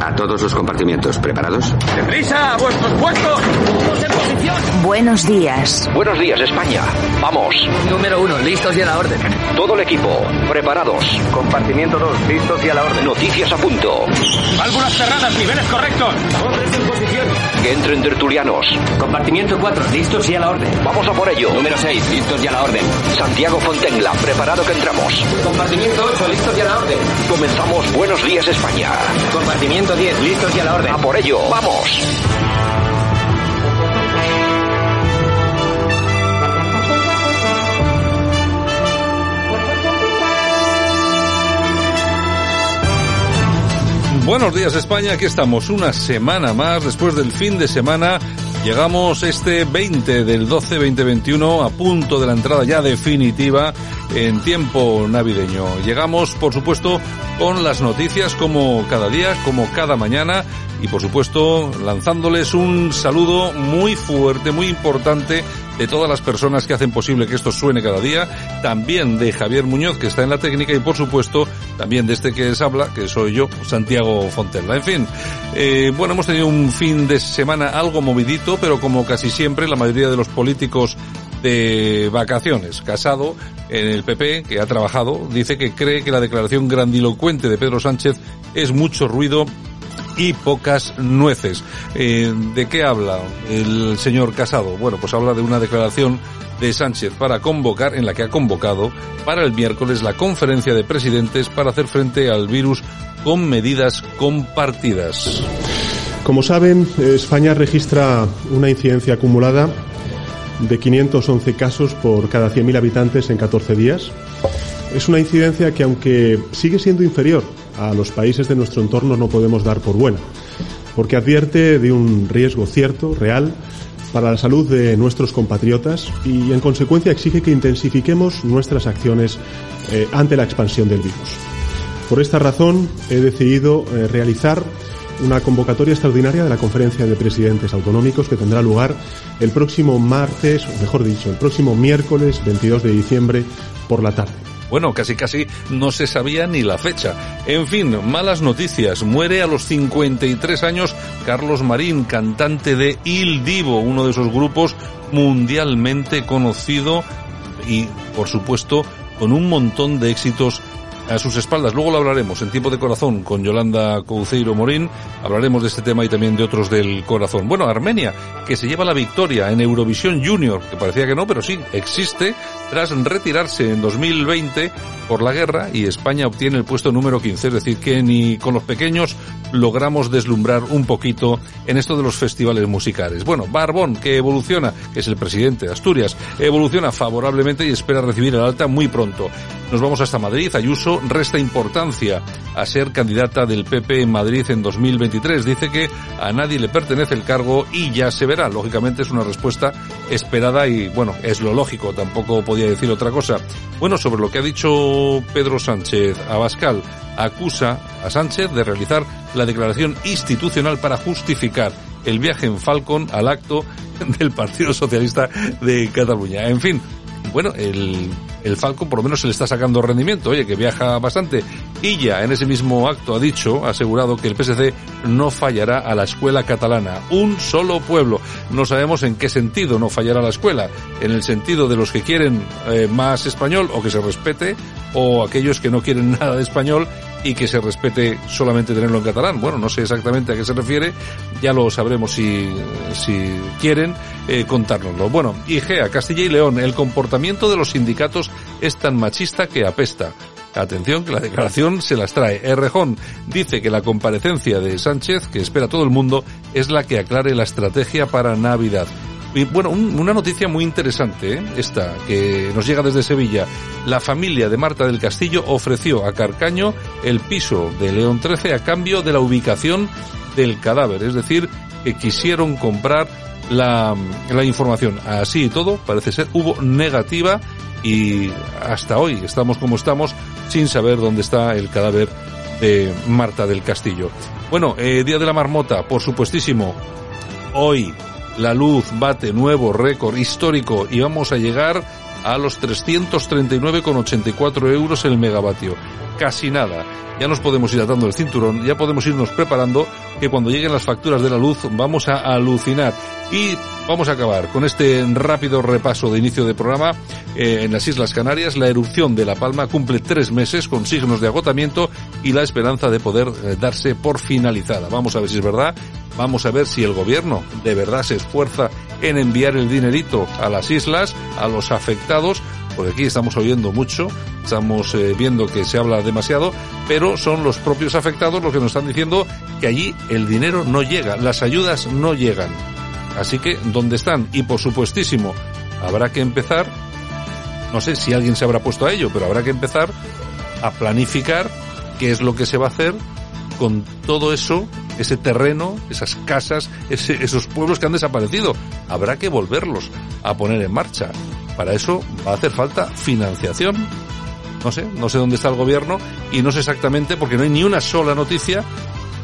A todos los compartimientos, ¿preparados? ¡Deprisa! ¡A vuestros puestos! ¡Todos en posición! Buenos días. Buenos días, España. Vamos. Número uno, listos y a la orden. Todo el equipo, preparados. Compartimiento 2, listos y a la orden. Noticias a punto. Válvulas cerradas, niveles correctos. Hombres en posición. Que entren tertulianos. Compartimiento 4, listos y a la orden. Vamos a por ello. Número 6, listos y a la orden. Santiago Fontenla, preparado que entramos. Compartimiento 8, listos y a la orden. Comenzamos Buenos días, España. Compartimiento 10, listos y a la orden. Por ello, vamos. Buenos días España, aquí estamos una semana más después del fin de semana. Llegamos este 20 del 12 2021 a punto de la entrada ya definitiva en tiempo navideño. Llegamos, por supuesto, con las noticias como cada día, como cada mañana y por supuesto lanzándoles un saludo muy fuerte, muy importante de todas las personas que hacen posible que esto suene cada día, también de Javier Muñoz que está en la técnica y por supuesto también de este que les habla, que soy yo, Santiago Fontella. En fin, eh, bueno, hemos tenido un fin de semana algo movidito, pero como casi siempre la mayoría de los políticos de vacaciones. Casado en el PP, que ha trabajado, dice que cree que la declaración grandilocuente de Pedro Sánchez es mucho ruido y pocas nueces. Eh, ¿De qué habla el señor Casado? Bueno, pues habla de una declaración de Sánchez para convocar, en la que ha convocado para el miércoles la conferencia de presidentes para hacer frente al virus con medidas compartidas. Como saben, España registra una incidencia acumulada de 511 casos por cada 100.000 habitantes en 14 días. Es una incidencia que, aunque sigue siendo inferior a los países de nuestro entorno, no podemos dar por buena, porque advierte de un riesgo cierto, real, para la salud de nuestros compatriotas y, en consecuencia, exige que intensifiquemos nuestras acciones eh, ante la expansión del virus. Por esta razón, he decidido eh, realizar una convocatoria extraordinaria de la conferencia de presidentes autonómicos que tendrá lugar el próximo martes, o mejor dicho, el próximo miércoles 22 de diciembre por la tarde. Bueno, casi casi no se sabía ni la fecha. En fin, malas noticias. Muere a los 53 años Carlos Marín, cantante de Il Divo, uno de esos grupos mundialmente conocido y, por supuesto, con un montón de éxitos a sus espaldas. Luego lo hablaremos en tiempo de corazón con Yolanda Couceiro Morín. Hablaremos de este tema y también de otros del corazón. Bueno, Armenia, que se lleva la victoria en Eurovisión Junior, que parecía que no, pero sí, existe, tras retirarse en 2020 por la guerra y España obtiene el puesto número 15. Es decir, que ni con los pequeños logramos deslumbrar un poquito en esto de los festivales musicales. Bueno, Barbón, que evoluciona, que es el presidente de Asturias, evoluciona favorablemente y espera recibir el alta muy pronto. Nos vamos hasta Madrid. Ayuso resta importancia a ser candidata del PP en Madrid en 2023. Dice que a nadie le pertenece el cargo y ya se verá. Lógicamente es una respuesta esperada y bueno, es lo lógico. Tampoco podía decir otra cosa. Bueno, sobre lo que ha dicho Pedro Sánchez Abascal, acusa a Sánchez de realizar la declaración institucional para justificar el viaje en Falcon al acto del Partido Socialista de Cataluña. En fin, bueno, el, el Falcon por lo menos se le está sacando rendimiento, oye, que viaja bastante. Y ya en ese mismo acto ha dicho, ha asegurado que el PSC no fallará a la escuela catalana. Un solo pueblo. No sabemos en qué sentido no fallará la escuela. En el sentido de los que quieren eh, más español o que se respete, o aquellos que no quieren nada de español y que se respete solamente tenerlo en catalán. Bueno, no sé exactamente a qué se refiere, ya lo sabremos si, si quieren eh, contárnoslo. Bueno, IGEA, Castilla y León, el comportamiento de los sindicatos es tan machista que apesta. Atención que la declaración se las trae. Errejón dice que la comparecencia de Sánchez, que espera todo el mundo, es la que aclare la estrategia para Navidad. Y bueno, una noticia muy interesante, ¿eh? esta, que nos llega desde Sevilla. La familia de Marta del Castillo ofreció a Carcaño el piso de León 13 a cambio de la ubicación del cadáver, es decir, que quisieron comprar la, la información. Así y todo, parece ser, hubo negativa y hasta hoy estamos como estamos sin saber dónde está el cadáver de Marta del Castillo. Bueno, eh, Día de la Marmota, por supuestísimo, hoy la luz bate nuevo récord histórico y vamos a llegar a los 339,84 euros el megavatio. Casi nada. Ya nos podemos ir atando el cinturón, ya podemos irnos preparando que cuando lleguen las facturas de la luz vamos a alucinar. Y vamos a acabar con este rápido repaso de inicio de programa. Eh, en las Islas Canarias, la erupción de La Palma cumple tres meses con signos de agotamiento y la esperanza de poder eh, darse por finalizada. Vamos a ver si es verdad. Vamos a ver si el gobierno de verdad se esfuerza en enviar el dinerito a las islas, a los afectados, porque aquí estamos oyendo mucho, estamos eh, viendo que se habla demasiado, pero son los propios afectados los que nos están diciendo que allí el dinero no llega, las ayudas no llegan. Así que, ¿dónde están? Y por supuestísimo, habrá que empezar, no sé si alguien se habrá puesto a ello, pero habrá que empezar a planificar qué es lo que se va a hacer con todo eso, ese terreno, esas casas, esos pueblos que han desaparecido. Habrá que volverlos a poner en marcha. Para eso va a hacer falta financiación. No sé, no sé dónde está el gobierno y no sé exactamente porque no hay ni una sola noticia.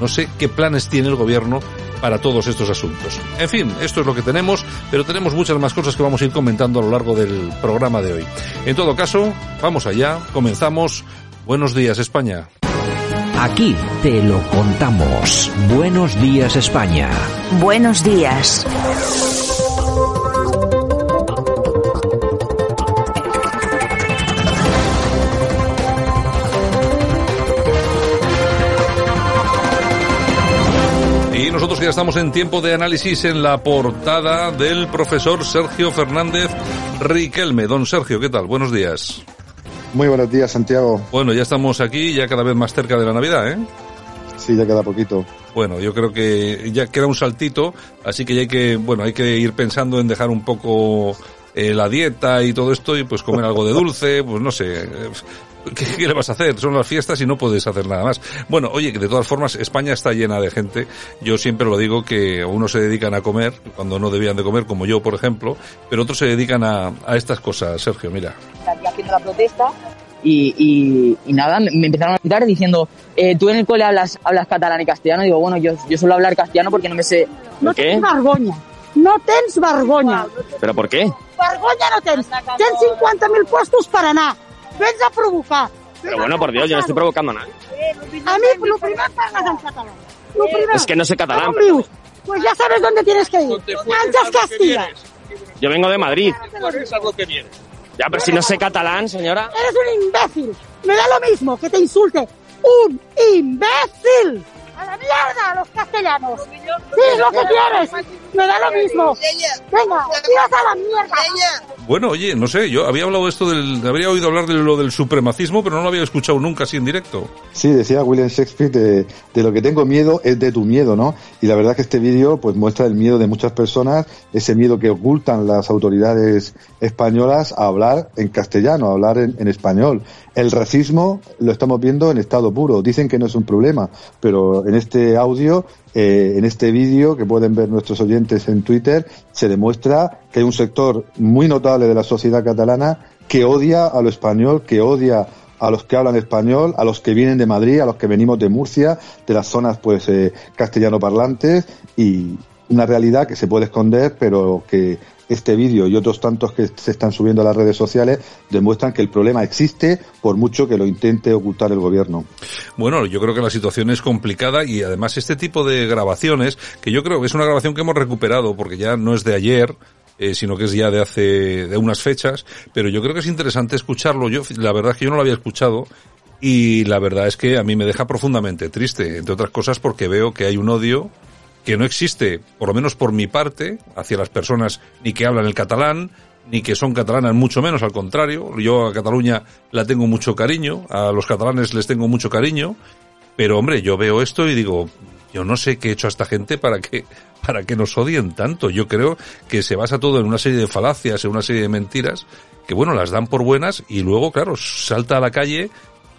No sé qué planes tiene el gobierno para todos estos asuntos. En fin, esto es lo que tenemos, pero tenemos muchas más cosas que vamos a ir comentando a lo largo del programa de hoy. En todo caso, vamos allá, comenzamos. Buenos días, España. Aquí te lo contamos. Buenos días, España. Buenos días. Estamos en tiempo de análisis en la portada del profesor Sergio Fernández Riquelme. Don Sergio, ¿qué tal? Buenos días. Muy buenos días, Santiago. Bueno, ya estamos aquí, ya cada vez más cerca de la Navidad, ¿eh? Sí, ya queda poquito. Bueno, yo creo que ya queda un saltito, así que ya hay que, bueno, hay que ir pensando en dejar un poco eh, la dieta y todo esto y pues comer algo de dulce, pues no sé, ¿Qué, le vas a hacer? Son las fiestas y no puedes hacer nada más. Bueno, oye, que de todas formas España está llena de gente. Yo siempre lo digo que unos se dedican a comer cuando no debían de comer, como yo, por ejemplo, pero otros se dedican a, a estas cosas. Sergio, mira. Aquí haciendo la protesta y, y, nada, me empezaron a gritar diciendo, eh, tú en el cole hablas, hablas catalán y castellano. Y digo, bueno, yo, yo suelo hablar castellano porque no me sé... No tens vergonya. No tens vergonya. ¿Pero por qué? Vergonya no tens. Tens 50.000 puestos para anar. Vens a provocar. Pero bueno, por Dios, yo no estoy provocando a nadie. A mí, lo primero parlas en catalán. Lo primero. Es que no sé catalán. Pues ya sabes dónde tienes que ir. Antes Castilla. Yo vengo de Madrid. Lo que. Ya, pero si no sé catalán, señora. Eres un imbécil. Me da lo mismo que te insulte. ¡Un imbécil! ¡A la mierda, los castellanos! ¡Sí, es lo que quieres! ¡Me da lo mismo! ¡Venga, tiras a la mierda! Bueno, oye, no sé, yo había hablado de esto del, habría oído hablar de lo del supremacismo, pero no lo había escuchado nunca así en directo. Sí, decía William Shakespeare de, de lo que tengo miedo es de tu miedo, ¿no? Y la verdad es que este vídeo pues muestra el miedo de muchas personas, ese miedo que ocultan las autoridades españolas a hablar en castellano, a hablar en, en español. El racismo lo estamos viendo en estado puro. Dicen que no es un problema, pero en este audio eh, en este vídeo que pueden ver nuestros oyentes en Twitter se demuestra que hay un sector muy notable de la sociedad catalana que odia a lo español, que odia a los que hablan español, a los que vienen de Madrid, a los que venimos de Murcia, de las zonas pues eh, castellano parlantes y una realidad que se puede esconder, pero que este vídeo y otros tantos que se están subiendo a las redes sociales demuestran que el problema existe por mucho que lo intente ocultar el gobierno. Bueno, yo creo que la situación es complicada y además este tipo de grabaciones, que yo creo que es una grabación que hemos recuperado porque ya no es de ayer, eh, sino que es ya de hace de unas fechas, pero yo creo que es interesante escucharlo. Yo la verdad es que yo no lo había escuchado y la verdad es que a mí me deja profundamente triste, entre otras cosas porque veo que hay un odio que no existe, por lo menos por mi parte, hacia las personas ni que hablan el catalán, ni que son catalanas, mucho menos, al contrario. Yo a Cataluña la tengo mucho cariño, a los catalanes les tengo mucho cariño, pero hombre, yo veo esto y digo, yo no sé qué he hecho a esta gente para que, para que nos odien tanto. Yo creo que se basa todo en una serie de falacias, en una serie de mentiras, que bueno, las dan por buenas y luego, claro, salta a la calle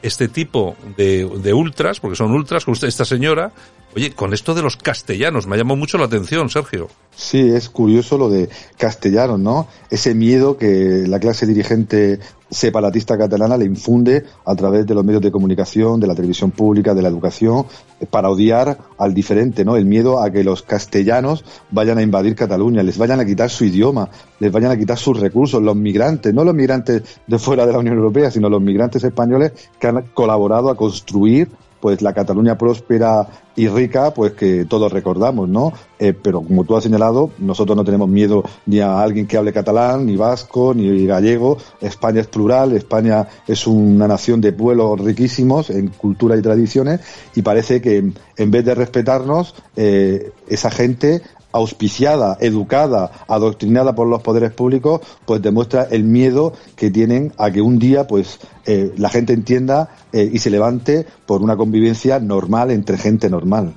este tipo de, de ultras, porque son ultras, con usted, esta señora, Oye, con esto de los castellanos, me llamó mucho la atención, Sergio. Sí, es curioso lo de castellanos, ¿no? Ese miedo que la clase dirigente separatista catalana le infunde a través de los medios de comunicación, de la televisión pública, de la educación, para odiar al diferente, ¿no? El miedo a que los castellanos vayan a invadir Cataluña, les vayan a quitar su idioma, les vayan a quitar sus recursos, los migrantes, no los migrantes de fuera de la Unión Europea, sino los migrantes españoles que han colaborado a construir pues la Cataluña próspera y rica, pues que todos recordamos, ¿no? Eh, pero como tú has señalado, nosotros no tenemos miedo ni a alguien que hable catalán, ni vasco, ni gallego. España es plural, España es una nación de pueblos riquísimos en cultura y tradiciones, y parece que en vez de respetarnos, eh, esa gente auspiciada, educada, adoctrinada por los poderes públicos, pues demuestra el miedo que tienen a que un día, pues, eh, la gente entienda eh, y se levante por una convivencia normal entre gente normal.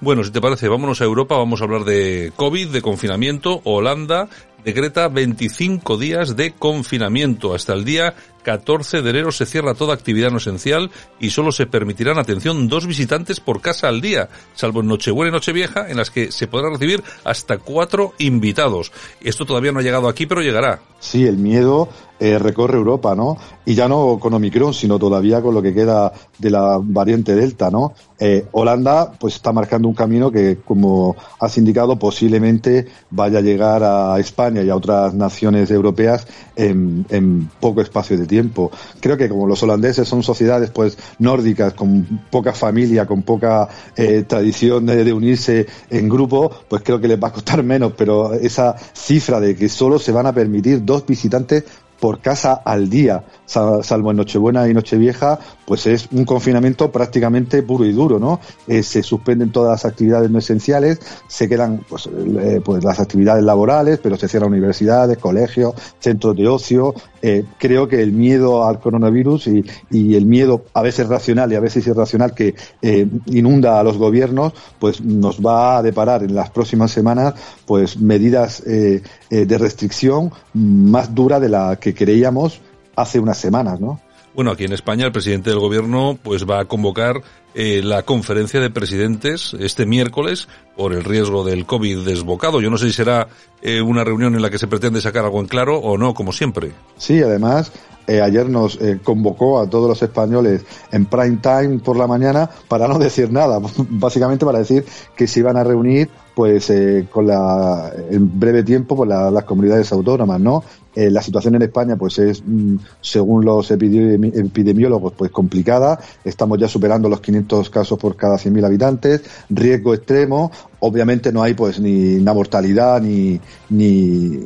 Bueno, si te parece, vámonos a Europa, vamos a hablar de COVID, de confinamiento, Holanda decreta 25 días de confinamiento. Hasta el día 14 de enero se cierra toda actividad no esencial y solo se permitirán, atención, dos visitantes por casa al día, salvo en Nochebuena y Nochevieja, en las que se podrá recibir hasta cuatro invitados. Esto todavía no ha llegado aquí, pero llegará. Sí, el miedo eh, recorre Europa, ¿no? Y ya no con Omicron, sino todavía con lo que queda de la variante Delta, ¿no? Eh, Holanda, pues está marcando un camino que, como has indicado, posiblemente vaya a llegar a España y a otras naciones europeas en, en poco espacio de tiempo. Creo que como los holandeses son sociedades, pues, nórdicas, con poca familia, con poca eh, tradición de, de unirse en grupo, pues creo que les va a costar menos, pero esa cifra de que solo se van a permitir dos visitantes por casa al día, salvo en Nochebuena y Nochevieja, pues es un confinamiento prácticamente puro y duro, ¿no? Eh, se suspenden todas las actividades no esenciales, se quedan pues, eh, pues las actividades laborales, pero se cierran universidades, colegios, centros de ocio. Eh, creo que el miedo al coronavirus y, y, el miedo a veces racional y a veces irracional que inunda a los gobiernos, pues nos va a deparar en las próximas semanas pues medidas de restricción más duras de la que creíamos hace unas semanas, ¿no? Bueno, aquí en España el presidente del gobierno pues va a convocar eh, la conferencia de presidentes este miércoles por el riesgo del COVID desbocado. Yo no sé si será eh, una reunión en la que se pretende sacar algo en claro o no, como siempre. Sí, además eh, ayer nos eh, convocó a todos los españoles en prime time por la mañana para no decir nada, básicamente para decir que se iban a reunir pues eh, con la en breve tiempo con las comunidades autónomas, ¿no? Eh, la situación en España pues es mm, según los epidemiólogos pues complicada, estamos ya superando los 500 casos por cada 100.000 habitantes, riesgo extremo, obviamente no hay pues ni la mortalidad ni, ni,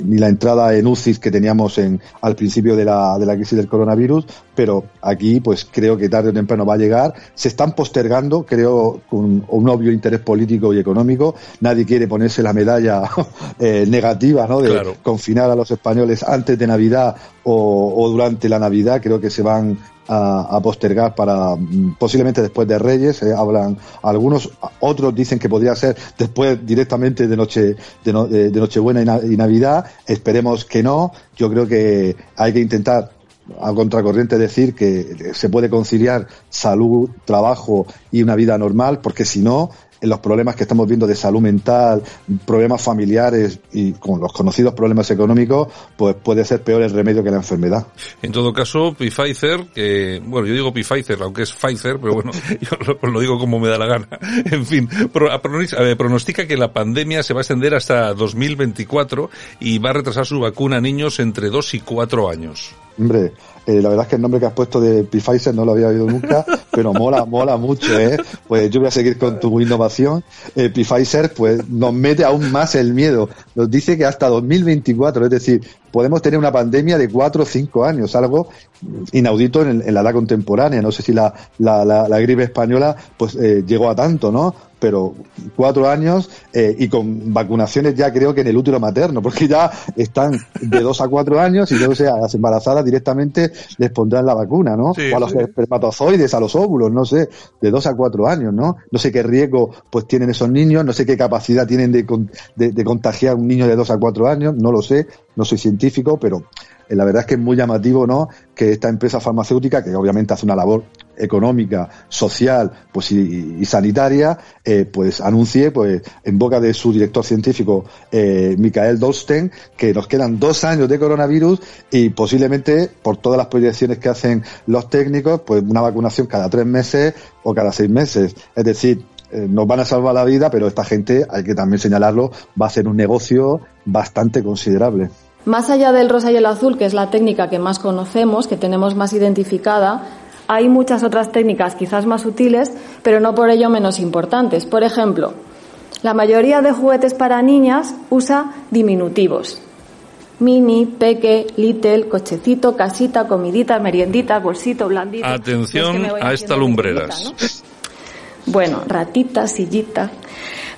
ni la entrada en UCI que teníamos en al principio de la, de la crisis del coronavirus, pero aquí pues creo que tarde o temprano va a llegar, se están postergando, creo con un obvio interés político y económico, nadie quiere ponerse la medalla eh, negativa ¿no? de confinar a los españoles antes de Navidad o, durante la Navidad, creo que se van a, postergar para mm, posiblemente después de Reyes, eh, hablan algunos, otros dicen que podría ser después directamente de noche de, no, de, Nochebuena y, y Navidad, esperemos que no, yo creo que hay que intentar a contracorriente decir que se puede conciliar salud, trabajo y una vida normal, porque si no, los problemas que estamos viendo de salud mental, problemas familiares y con los conocidos problemas económicos, pues puede ser peor el remedio que la enfermedad. En todo caso, Pfizer, que, bueno, yo digo Pfizer, aunque es Pfizer, pero bueno, yo lo, lo digo como me da la gana. En fin, pronostica que la pandemia se va a extender hasta 2024 y va a retrasar su vacuna a niños entre 2 y 4 años. Hombre, eh, la verdad es que el nombre que has puesto de Pfizer no lo había oído nunca, pero mola, mola mucho, ¿eh? Pues yo voy a seguir con tu innovación. Eh, Pfizer, pues nos mete aún más el miedo. Nos dice que hasta 2024, es decir, podemos tener una pandemia de cuatro o cinco años, algo inaudito en, en la edad contemporánea. No sé si la, la, la, la gripe española, pues eh, llegó a tanto, ¿no? pero cuatro años eh, y con vacunaciones ya creo que en el útero materno, porque ya están de dos a cuatro años y luego sea las embarazadas directamente les pondrán la vacuna, ¿no? Sí, o a los sí. espermatozoides, a los óvulos, no sé, de dos a cuatro años, ¿no? No sé qué riesgo pues tienen esos niños, no sé qué capacidad tienen de, de, de contagiar un niño de dos a cuatro años, no lo sé, no soy científico, pero eh, la verdad es que es muy llamativo, ¿no? Que esta empresa farmacéutica, que obviamente hace una labor económica, social, pues y, y sanitaria, eh, pues anuncie, pues en boca de su director científico, eh, Michael Dolsten, que nos quedan dos años de coronavirus y posiblemente, por todas las proyecciones que hacen los técnicos, pues una vacunación cada tres meses o cada seis meses. Es decir, eh, nos van a salvar la vida, pero esta gente, hay que también señalarlo, va a hacer un negocio bastante considerable. Más allá del rosa y el azul, que es la técnica que más conocemos, que tenemos más identificada, hay muchas otras técnicas quizás más sutiles, pero no por ello menos importantes. Por ejemplo, la mayoría de juguetes para niñas usa diminutivos. Mini, peque, little, cochecito, casita, comidita, meriendita, bolsito, blandito. No es que Atención a esta lumbreras. Bueno, ratita, sillita.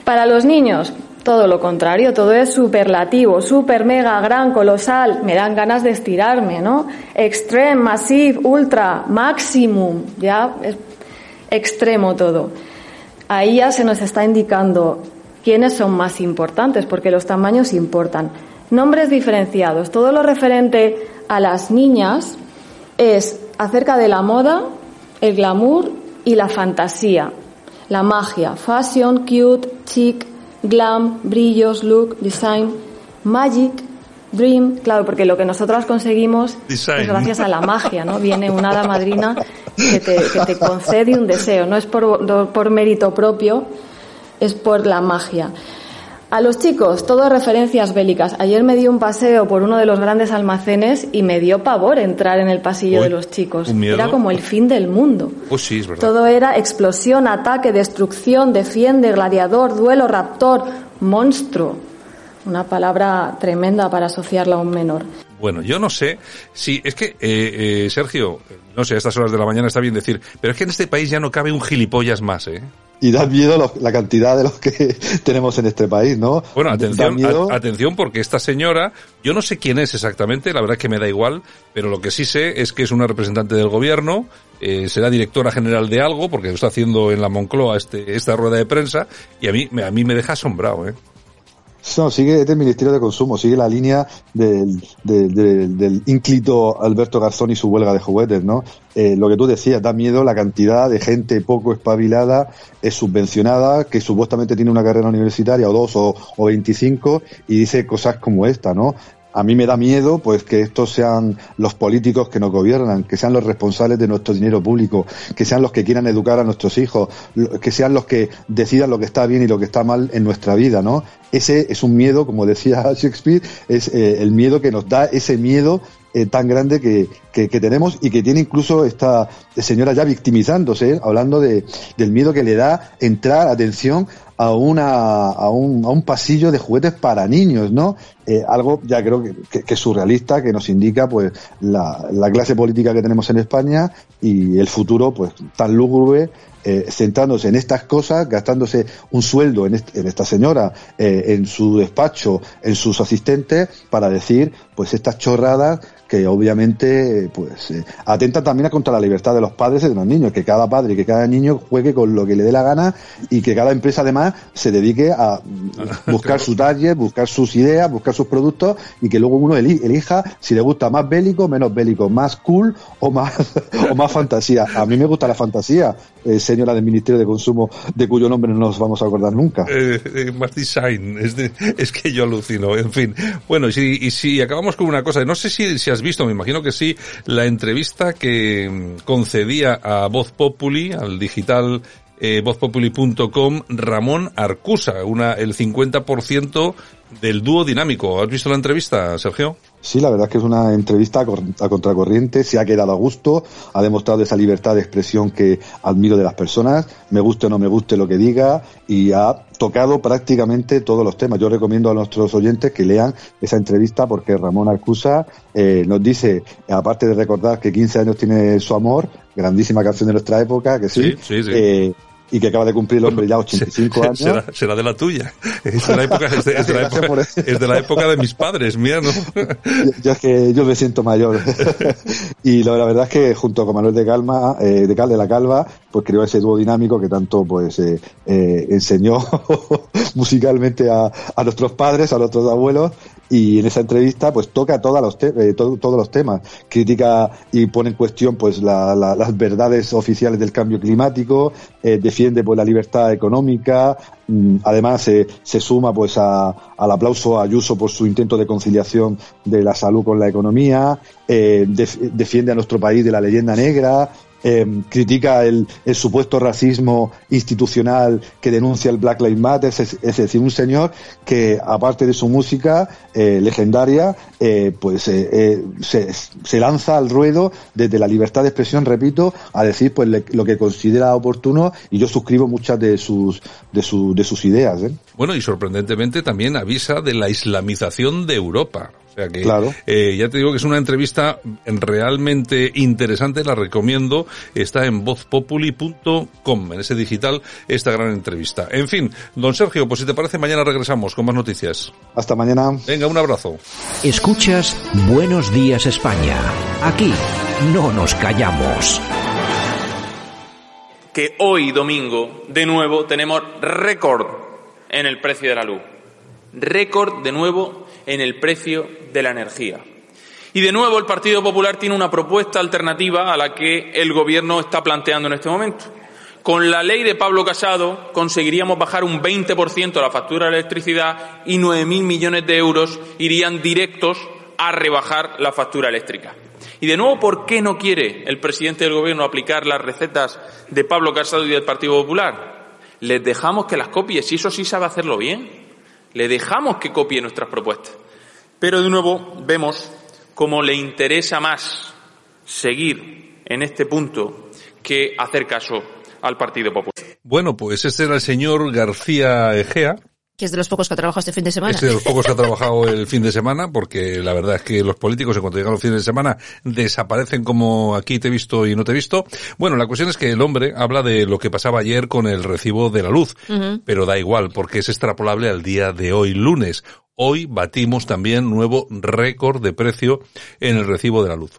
Para los niños, todo lo contrario, todo es superlativo, super, mega, gran, colosal. Me dan ganas de estirarme, ¿no? Extreme, massive, ultra, maximum. Ya es extremo todo. Ahí ya se nos está indicando quiénes son más importantes, porque los tamaños importan. Nombres diferenciados. Todo lo referente a las niñas es acerca de la moda, el glamour y la fantasía. La magia, fashion, cute, chic, glam, brillos, look, design, magic, dream, claro, porque lo que nosotras conseguimos Design. es gracias a la magia, ¿no? Viene una hada madrina que te, que te concede un deseo, no es por, por mérito propio, es por la magia. A los chicos, todo referencias bélicas. Ayer me di un paseo por uno de los grandes almacenes y me dio pavor entrar en el pasillo Uy, de los chicos. Era como el fin del mundo. Sí, es verdad. Todo era explosión, ataque, destrucción, defiende, gladiador, duelo, raptor, monstruo. Una palabra tremenda para asociarla a un menor. Bueno, yo no sé si es que eh, eh, Sergio, no sé, a estas horas de la mañana está bien decir, pero es que en este país ya no cabe un gilipollas más, ¿eh? Y da miedo los- la cantidad de los que tenemos en este país, ¿no? Bueno, atención, a- atención porque esta señora, yo no sé quién es exactamente, la verdad es que me da igual, pero lo que sí sé es que es una representante del gobierno, eh, será directora general de algo, porque lo está haciendo en la Moncloa este, esta rueda de prensa, y a mí, me- a mí me deja asombrado, ¿eh? No, sigue es del Ministerio de Consumo, sigue la línea del, del, ínclito Alberto Garzón y su huelga de juguetes, ¿no? Eh, lo que tú decías, da miedo la cantidad de gente poco espabilada, es subvencionada, que supuestamente tiene una carrera universitaria o dos o, o 25 y dice cosas como esta, ¿no? A mí me da miedo, pues, que estos sean los políticos que nos gobiernan, que sean los responsables de nuestro dinero público, que sean los que quieran educar a nuestros hijos, que sean los que decidan lo que está bien y lo que está mal en nuestra vida, ¿no? Ese es un miedo, como decía Shakespeare, es eh, el miedo que nos da ese miedo eh, tan grande que, que, tenemos y que tiene incluso esta señora ya victimizándose, hablando de, del miedo que le da entrar, atención, a una a un, a un pasillo de juguetes para niños, ¿no? Eh, algo ya creo que, que, surrealista, que nos indica pues la, la clase política que tenemos en España y el futuro pues tan lúgubre eh, centrándose en estas cosas, gastándose un sueldo en, en esta señora, eh, en su despacho, en sus asistentes, para decir pues estas chorradas que obviamente pues eh, atentan también contra la libertad de los padres y de los niños, que cada padre y que cada niño juegue con lo que le dé la gana y que cada empresa además se dedique a buscar su target, buscar sus ideas, buscar sus productos y que luego uno eli- elija si le gusta más bélico, menos bélico, más cool o más o más fantasía. A mí me gusta la fantasía, eh, señora del Ministerio de Consumo, de cuyo nombre no nos vamos a acordar nunca. Eh, eh, más design, es, de- es que yo alucino, en fin. Bueno, y si, y si acabamos con una cosa, no sé si, has visto, me imagino que sí, la entrevista que mm, concedía a Voz Populi, al digital eh, vozpopuli.com, Ramón Arcusa, una, el 50% del dúo dinámico. ¿Has visto la entrevista, Sergio? Sí, la verdad es que es una entrevista a cor- a contracorriente, se ha quedado a gusto, ha demostrado esa libertad de expresión que admiro de las personas, me guste o no me guste lo que diga, y ha tocado prácticamente todos los temas. Yo recomiendo a nuestros oyentes que lean esa entrevista porque Ramón Arcusa eh, nos dice, aparte de recordar que 15 años tiene su amor, grandísima canción de nuestra época, que sí, Sí, sí, sí. eh, y que acaba de cumplir el hombre ya 85 años. Será, será de la tuya. Es de la época, es de, es de la época, es de la época de mis padres, mía, ¿no? Yo, yo es que yo me siento mayor. y lo- la verdad es que junto con Manuel de Calma, eh, de Cal de la Calva, pues creó ese dúo dinámico que tanto pues eh, eh, enseñó musicalmente a, a nuestros padres, a nuestros abuelos, y en esa entrevista pues toca todos los te- eh, to- todos los temas, critica y pone en cuestión pues la- la- las verdades oficiales del cambio climático, eh, defiende pues la libertad económica, mm, además eh, se suma pues a- al aplauso a Ayuso por su intento de conciliación de la salud con la economía, def- defiende a nuestro país de la leyenda negra, eh, critica el, el supuesto racismo institucional que denuncia el Black Lives Matter, es, decir, un señor que aparte de su música eh, legendaria, eh, pues eh, se, se lanza al ruedo desde la libertad de expresión, repito, a decir pues le- lo que considera oportuno y yo suscribo muchas de sus de, su- de sus ideas. Bueno, y sorprendentemente también avisa de la islamización de Europa. O sea que, Claro. eh, ya te digo que es una entrevista realmente interesante, la recomiendo. Está en vozpopuli.com, en ese digital, esta gran entrevista. En fin, don Sergio, pues si te parece, mañana regresamos con más noticias. Hasta mañana. Venga, un abrazo. Escuchas Buenos Días España. Aquí no nos callamos. que hoy domingo, de nuevo, tenemos récord en el precio de la luz. Récord, de nuevo, en el precio de la energía. Y de nuevo el Partido Popular tiene una propuesta alternativa a la que el Gobierno está planteando en este momento. Con la ley de Pablo Casado conseguiríamos bajar un 20% la factura de electricidad y 9.000 millones de euros irían directos a rebajar la factura eléctrica. Y de nuevo, ¿por qué no quiere el presidente del Gobierno aplicar las recetas de Pablo Casado y del Partido Popular? Les dejamos que las copie, si eso sí sabe hacerlo bien. Le dejamos que copie nuestras propuestas. Pero de nuevo vemos cómo le interesa más seguir en este punto que hacer caso al Partido Popular. Bueno, pues este era el señor García Egea, Que es de los pocos que ha trabajado este fin de semana. Este de los pocos que ha trabajado el fin de semana, porque la verdad es que los políticos, en cuanto llegan los fines de semana, desaparecen como aquí te he visto y no te he visto. Bueno, la cuestión es que el hombre habla de lo que pasaba ayer con el recibo de la luz, pero da igual, porque es extrapolable al día de hoy, lunes. Hoy batimos también nuevo récord de precio en el recibo de la luz.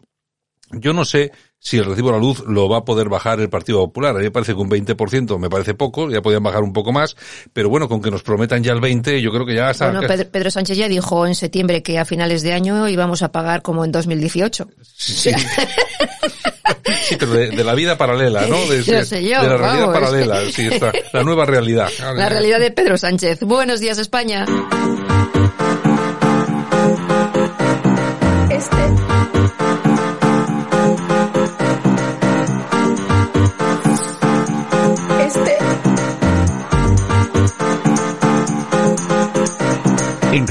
Yo no sé si el recibo de la luz lo va a poder bajar el Partido Popular. A mí me parece que un 20% me parece poco, ya podían bajar un poco más, pero bueno, con que nos prometan ya el 20, yo creo que ya está. Bueno, Pedro, Pedro Sánchez ya dijo en septiembre que a finales de año íbamos a pagar como en 2018. Sí, sí, pero de, de la vida paralela, ¿no? De, Yo sé yo, de la realidad vamos. paralela, sí, está. La nueva realidad. La realidad de Pedro Sánchez. Buenos días, España.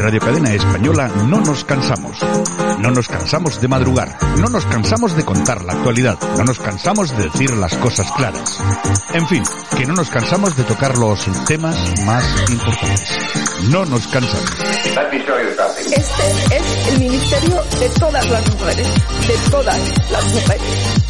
Radio Cadena Española no nos cansamos. No nos cansamos de madrugar. No nos cansamos de contar la actualidad. No nos cansamos de decir las cosas claras. En fin, que no nos cansamos de tocar los temas más importantes. No nos cansamos. Este es el ministerio de todas las mujeres. De todas las mujeres.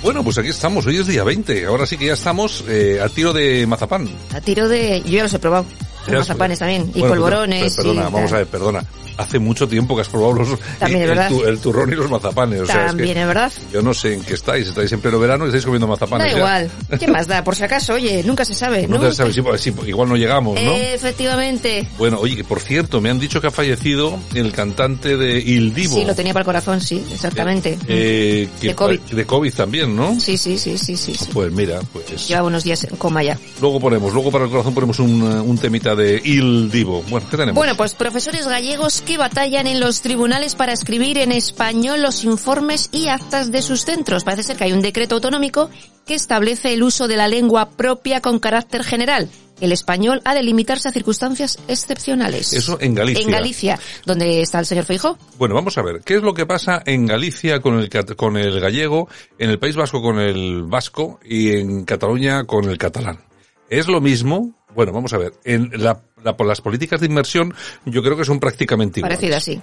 Bueno, pues aquí estamos, hoy es día 20, ahora sí que ya estamos eh, a tiro de mazapán. A tiro de... Yo ya los he probado. Mazapanes también. Y Bueno, polvorones. pero- Perdona, y vamos a ver, perdona. Hace mucho tiempo que has probado los, También, el, el turrón y los mazapanes. O sea, es que También, es verdad. yo no sé en qué estáis, estáis en pleno verano y estáis comiendo Da mazapanes. ya. igual. ¿Qué más da? Por si acaso, oye, nunca se sabe. No ¿no? sí, pues, igual no llegamos, ¿no? Efectivamente. Bueno, oye, que por cierto, me han dicho que ha fallecido el cantante de Il Divo. Sí, lo tenía para el corazón, sí, exactamente. Eh, que- De COVID. De COVID también, ¿no? Sí, sí, sí, sí, sí. Pues mira, pues... Lleva unos días en coma ya. Luego ponemos, luego para el corazón ponemos un, eh, un temita de Il Divo. Bueno, ¿qué tenemos? Bueno, pues profesores gallegos que batallan en los tribunales para escribir en español los informes y actas de sus centros. Parece ser que hay un decreto autonómico que establece el uso de la lengua propia con carácter general. El español ha de limitarse a circunstancias excepcionales. Eso en Galicia. En Galicia, donde está el señor Feijó. Bueno, vamos a ver, ¿qué es lo que pasa en Galicia con el, con el gallego, en el País Vasco con el vasco y en Cataluña con el catalán? ¿Es lo mismo? Bueno, vamos a ver, en la, la- por las políticas de inmersión yo creo que son prácticamente iguales. Parecida así.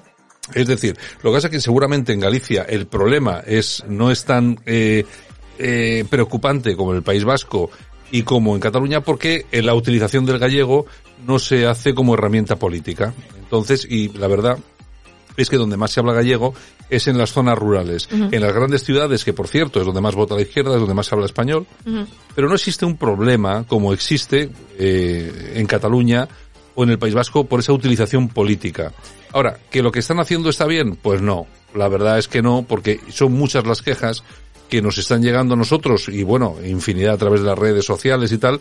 Es decir, lo que pasa es que seguramente en Galicia el problema es no es tan eh, eh, preocupante como en el País Vasco y como en Cataluña porque la utilización del gallego no se hace como herramienta política. Entonces, y la verdad es que donde más se habla gallego es en las zonas rurales. En las grandes ciudades, que por cierto es donde más vota la izquierda, es donde más se habla español, pero no existe un problema como existe eh, en Cataluña o en el País Vasco por esa utilización política. Ahora, ¿que lo que están haciendo está bien? Pues no. La verdad es que no, porque son muchas las quejas que nos están llegando a nosotros y bueno, infinidad a través de las redes sociales y tal,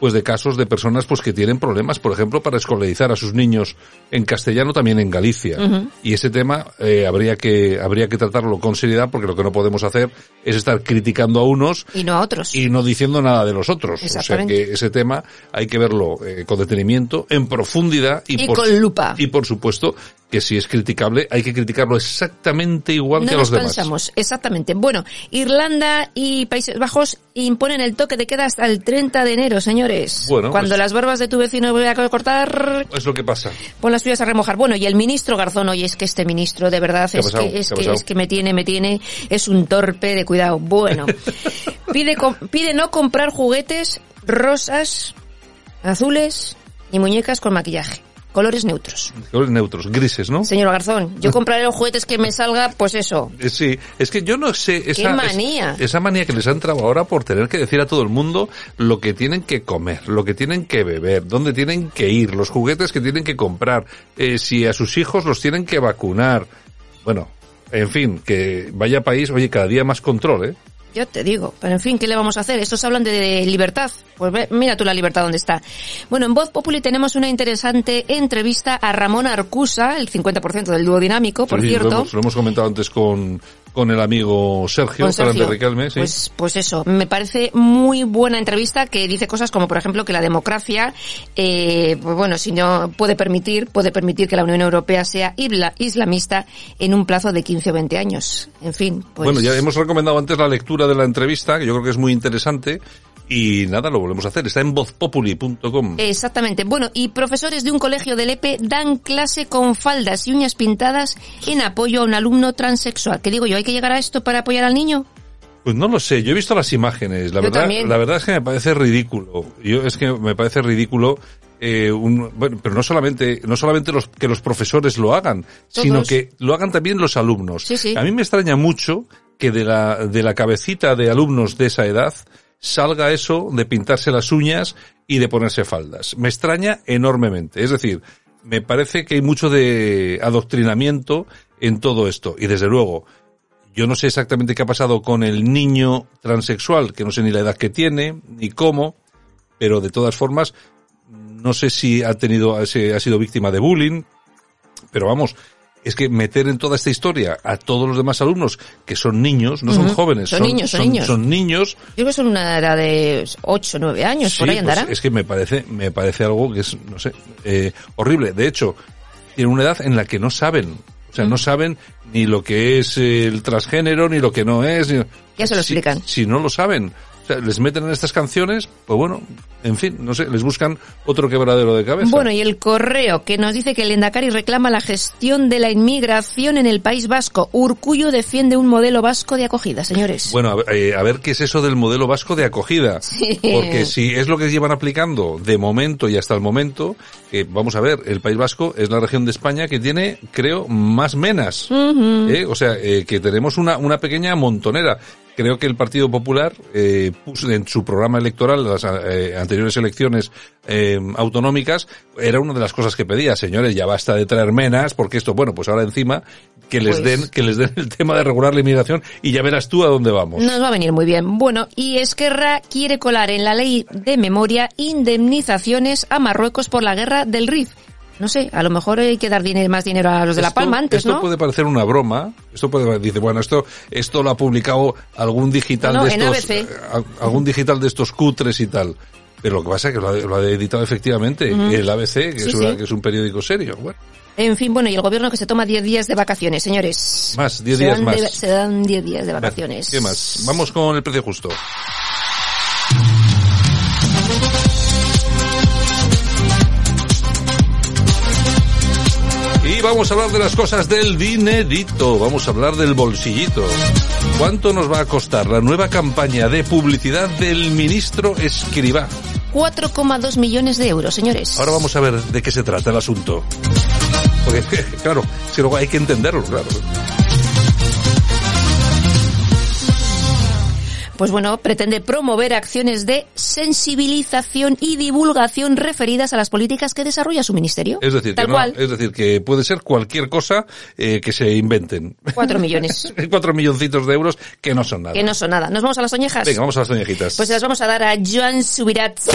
pues de casos de personas pues que tienen problemas, por ejemplo, para escolarizar a sus niños en castellano también en Galicia. Y ese tema eh, habría que habría que tratarlo con seriedad porque lo que no podemos hacer es estar criticando a unos Y no a otros. y no diciendo nada de los otros. O sea que ese tema hay que verlo eh, con detenimiento, en profundidad y, Y por, con lupa. Y por supuesto que si es criticable hay que criticarlo exactamente igual No que a los demás. cansamos, exactamente. Bueno, Irlanda y Países Bajos imponen el toque de queda hasta el 30 de enero, señores. Bueno, Cuando pues- las barbas de tu vecino voy a cortar, Es lo que pasa. pon las tuyas a remojar. Bueno, y el ministro Garzón, oye, es que este ministro, de verdad, ¿Qué ha es pasado? que, es ¿Qué ha que, es que me tiene, me tiene, es un torpe de cuidado. Bueno, pide, pide no comprar juguetes rosas, azules y muñecas con maquillaje. Colores neutros. Colores neutros, grises, ¿no? Señor Garzón, yo compraré los juguetes que me salga, pues eso. Eh, Sí, es que yo no sé esa manía! es- esa manía que les ha entrado ahora por tener que decir a todo el mundo lo que tienen que comer, lo que tienen que beber, dónde tienen que ir, los juguetes que tienen que comprar, eh, si a sus hijos los tienen que vacunar. Bueno, en fin, que vaya país, oye, cada día más control, ¿eh? Yo te digo, pero en fin, ¿qué le vamos a hacer? Estos hablan de libertad. Pues ve- mira tú la libertad dónde está. Bueno, en Voz Populi tenemos una interesante entrevista a Ramón Arcusa, el 50% del dúo dinámico, por Sí, cierto. Lo hemos, lo hemos comentado antes con, con el amigo Sergio, Sergio. Riquelme, sí. Pues, pues eso, me parece muy buena entrevista que dice cosas como, por ejemplo, que la democracia, eh, pues bueno, si no puede permitir, puede permitir que la Unión Europea sea isla- islamista en un plazo de 15 o 20 años. En fin, pues. Bueno, ya hemos recomendado antes la lectura de la entrevista, que yo creo que es muy interesante. Y nada, lo volvemos a hacer. Está en vozpopuli.com. Exactamente. Bueno, y profesores de un colegio de Lepe dan clase con faldas y uñas pintadas en apoyo a un alumno transexual. ¿Qué digo yo? ¿Hay que llegar a esto para apoyar al niño? Pues no lo sé, yo he visto las imágenes, la Yo verdad, también. la verdad es que me parece ridículo. Yo es que me parece ridículo eh, un, bueno, pero no solamente no solamente los que los profesores lo hagan, sino que lo hagan también los alumnos. Sí, sí. A mí me extraña mucho que de la de la cabecita de alumnos de esa edad salga eso de pintarse las uñas y de ponerse faldas. Me extraña enormemente. Es decir, me parece que hay mucho de adoctrinamiento en todo esto. Y desde luego, yo no sé exactamente qué ha pasado con el niño transexual, que no sé ni la edad que tiene, ni cómo, pero de todas formas, no sé si ha tenido, ha sido víctima de bullying, pero vamos, es que meter en toda esta historia a todos los demás alumnos, que son niños, no son jóvenes, Son niños, son niños. son niños, Yo creo que son una edad de 8 o 9 años, por ahí pues andará. es que me parece, me parece algo que es, no sé, eh, horrible. De hecho, tienen una edad en la que no saben. O sea, no saben ni lo que es el transgénero, ni lo que no es. ni- Ya se lo Si- explican. Si no lo saben. O sea, les meten en estas canciones, pues bueno, en fin, no sé, les buscan otro quebradero de cabeza. Bueno, y el correo que nos dice que el Endacari reclama la gestión de la inmigración en el País Vasco. Urcullo defiende un modelo vasco de acogida, señores. Bueno, a ver, eh, a ver qué es eso del modelo vasco de acogida. Sí. Porque si es lo que llevan aplicando de momento y hasta el momento, que vamos a ver, el País Vasco es la región de España que tiene, creo, más menas. ¿eh? O sea, eh, que tenemos una, una pequeña montonera. Creo que el Partido Popular eh, puso en su programa electoral, las eh, anteriores elecciones eh, autonómicas, era una de las cosas que pedía, señores, ya basta de traer menas, porque esto, bueno, pues ahora encima que les Pues- den, que les den el tema de regular la inmigración y ya verás tú a dónde vamos. Nos va a venir muy bien. Bueno, y Esquerra quiere colar en la ley de memoria indemnizaciones a Marruecos por la guerra del Rif. No sé, a lo mejor hay que dar dinero, más dinero a los de La Palma antes, esto ¿no? puede parecer una broma. Esto puede dice, bueno, esto esto lo ha publicado algún digital No, de estos eh, algún digital de estos cutres y tal. Pero lo que pasa es que lo ha, lo ha editado efectivamente el ABC, que, Sí, es una- sí. que es un periódico serio. Bueno, En fin, bueno, y el gobierno que se toma 10 días de vacaciones, señores. Más, 10 Se días más. de- se dan 10 días de vacaciones. ¿Qué más? Vamos con el precio justo. Vamos a hablar de las cosas del dinerito, vamos a hablar del bolsillito. ¿Cuánto nos va a costar la nueva campaña de publicidad del ministro Escribá? 4,2 millones de euros, señores. Ahora vamos a ver de qué se trata el asunto. Porque, claro, si luego hay que entenderlo, claro. Pues bueno, pretende promover acciones de sensibilización y divulgación referidas a las políticas que desarrolla su ministerio. Es decir, Tal que, no- cual. es decir, que puede ser cualquier cosa eh, que se inventen. Cuatro millones. Cuatro milloncitos de euros que no son nada. Que no son nada. ¿Nos vamos a las oñejas? Venga, vamos a las toñejitas. Pues se las vamos a dar a Joan Subirats,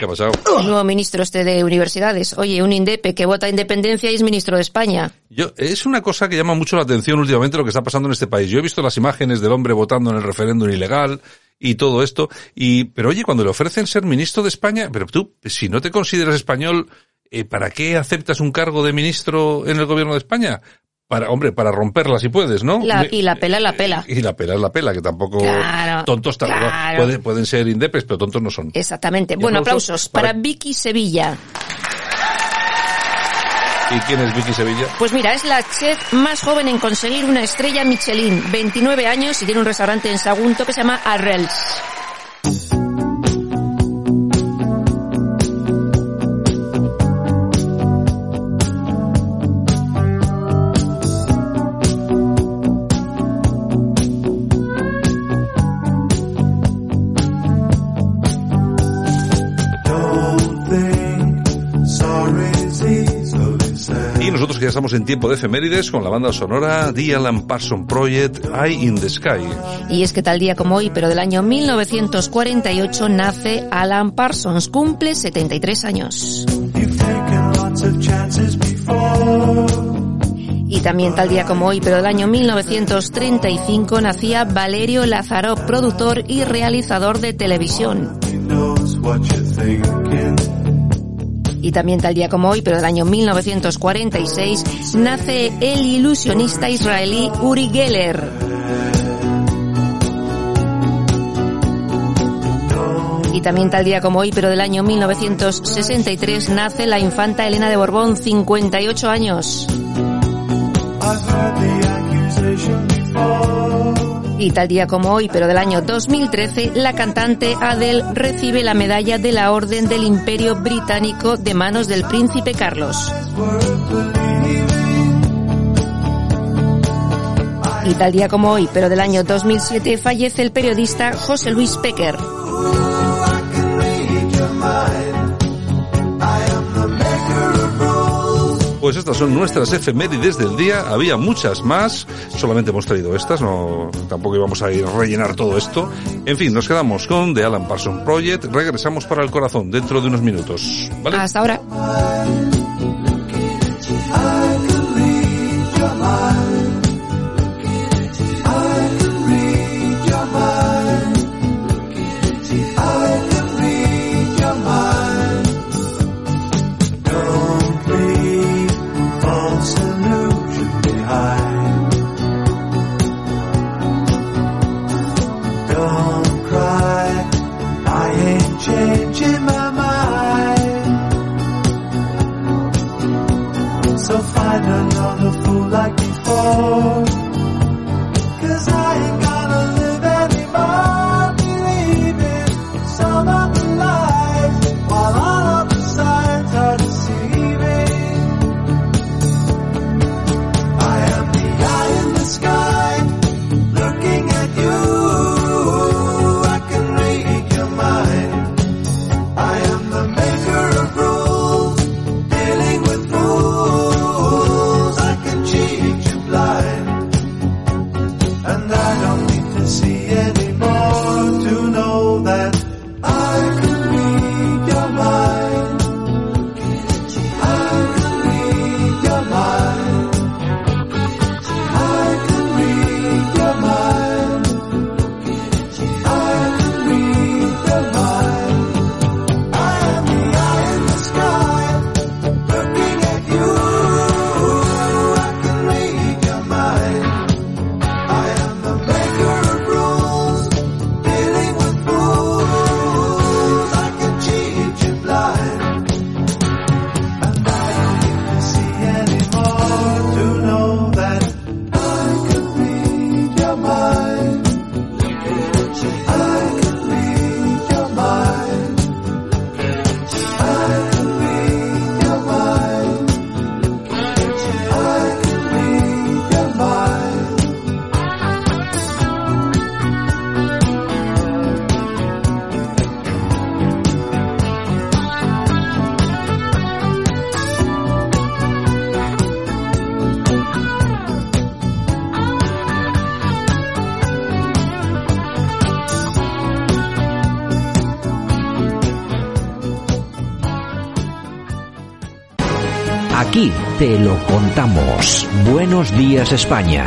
¿Qué ha pasado? el nuevo ministro este de universidades. Oye, un indepe que vota independencia y es ministro de España. Yo, es una cosa que llama mucho la atención últimamente lo que está pasando en este país. Yo he visto las imágenes del hombre votando en el referéndum ilegal y todo esto, y, pero oye, cuando le ofrecen ser ministro de España, pero tú, si no te consideras español, eh, ¿para qué aceptas un cargo de ministro en el gobierno de España? Para, hombre, para romperla si puedes, ¿no? La- y la pela, la pela. y la pela es la pela, que tampoco Claro, tontos tal- claro. puede- pueden ser indepes, pero tontos no son. Exactamente. Bueno, aplausos aplausos para- para Vicky Sevilla. ¿Y quién es Vicky Sevilla? Pues mira, es la chef más joven en conseguir una estrella Michelin, 29 años y tiene un restaurante en Sagunto que se llama Arrels. Estamos en tiempo de efemérides con la banda sonora The Alan Parson Project, Eye in the Sky. Y es que tal día como hoy, pero del año 1948, nace Alan Parsons, cumple 73 años. Y también tal día como hoy, pero del año 1935, nacía Valerio Lazarov, productor y realizador de televisión. Y también tal día como hoy, pero del año 1946, nace el ilusionista israelí Uri Geller. Y también tal día como hoy, pero del año 1963, nace la infanta Elena de Borbón, 58 años. Y tal día como hoy, pero del año 2013, la cantante Adele recibe la medalla de la Orden del Imperio Británico de manos del príncipe Carlos. Y tal día como hoy, pero del año 2007, fallece el periodista José Luis Pecker. Pues estas son nuestras efemérides del día. Había muchas más. Solamente hemos traído estas. No, tampoco íbamos a ir a rellenar todo esto. En fin, nos quedamos con The Alan Parsons Project. Regresamos para el corazón dentro de unos minutos. ¿Vale? Hasta ahora. Te lo contamos. Buenos días España.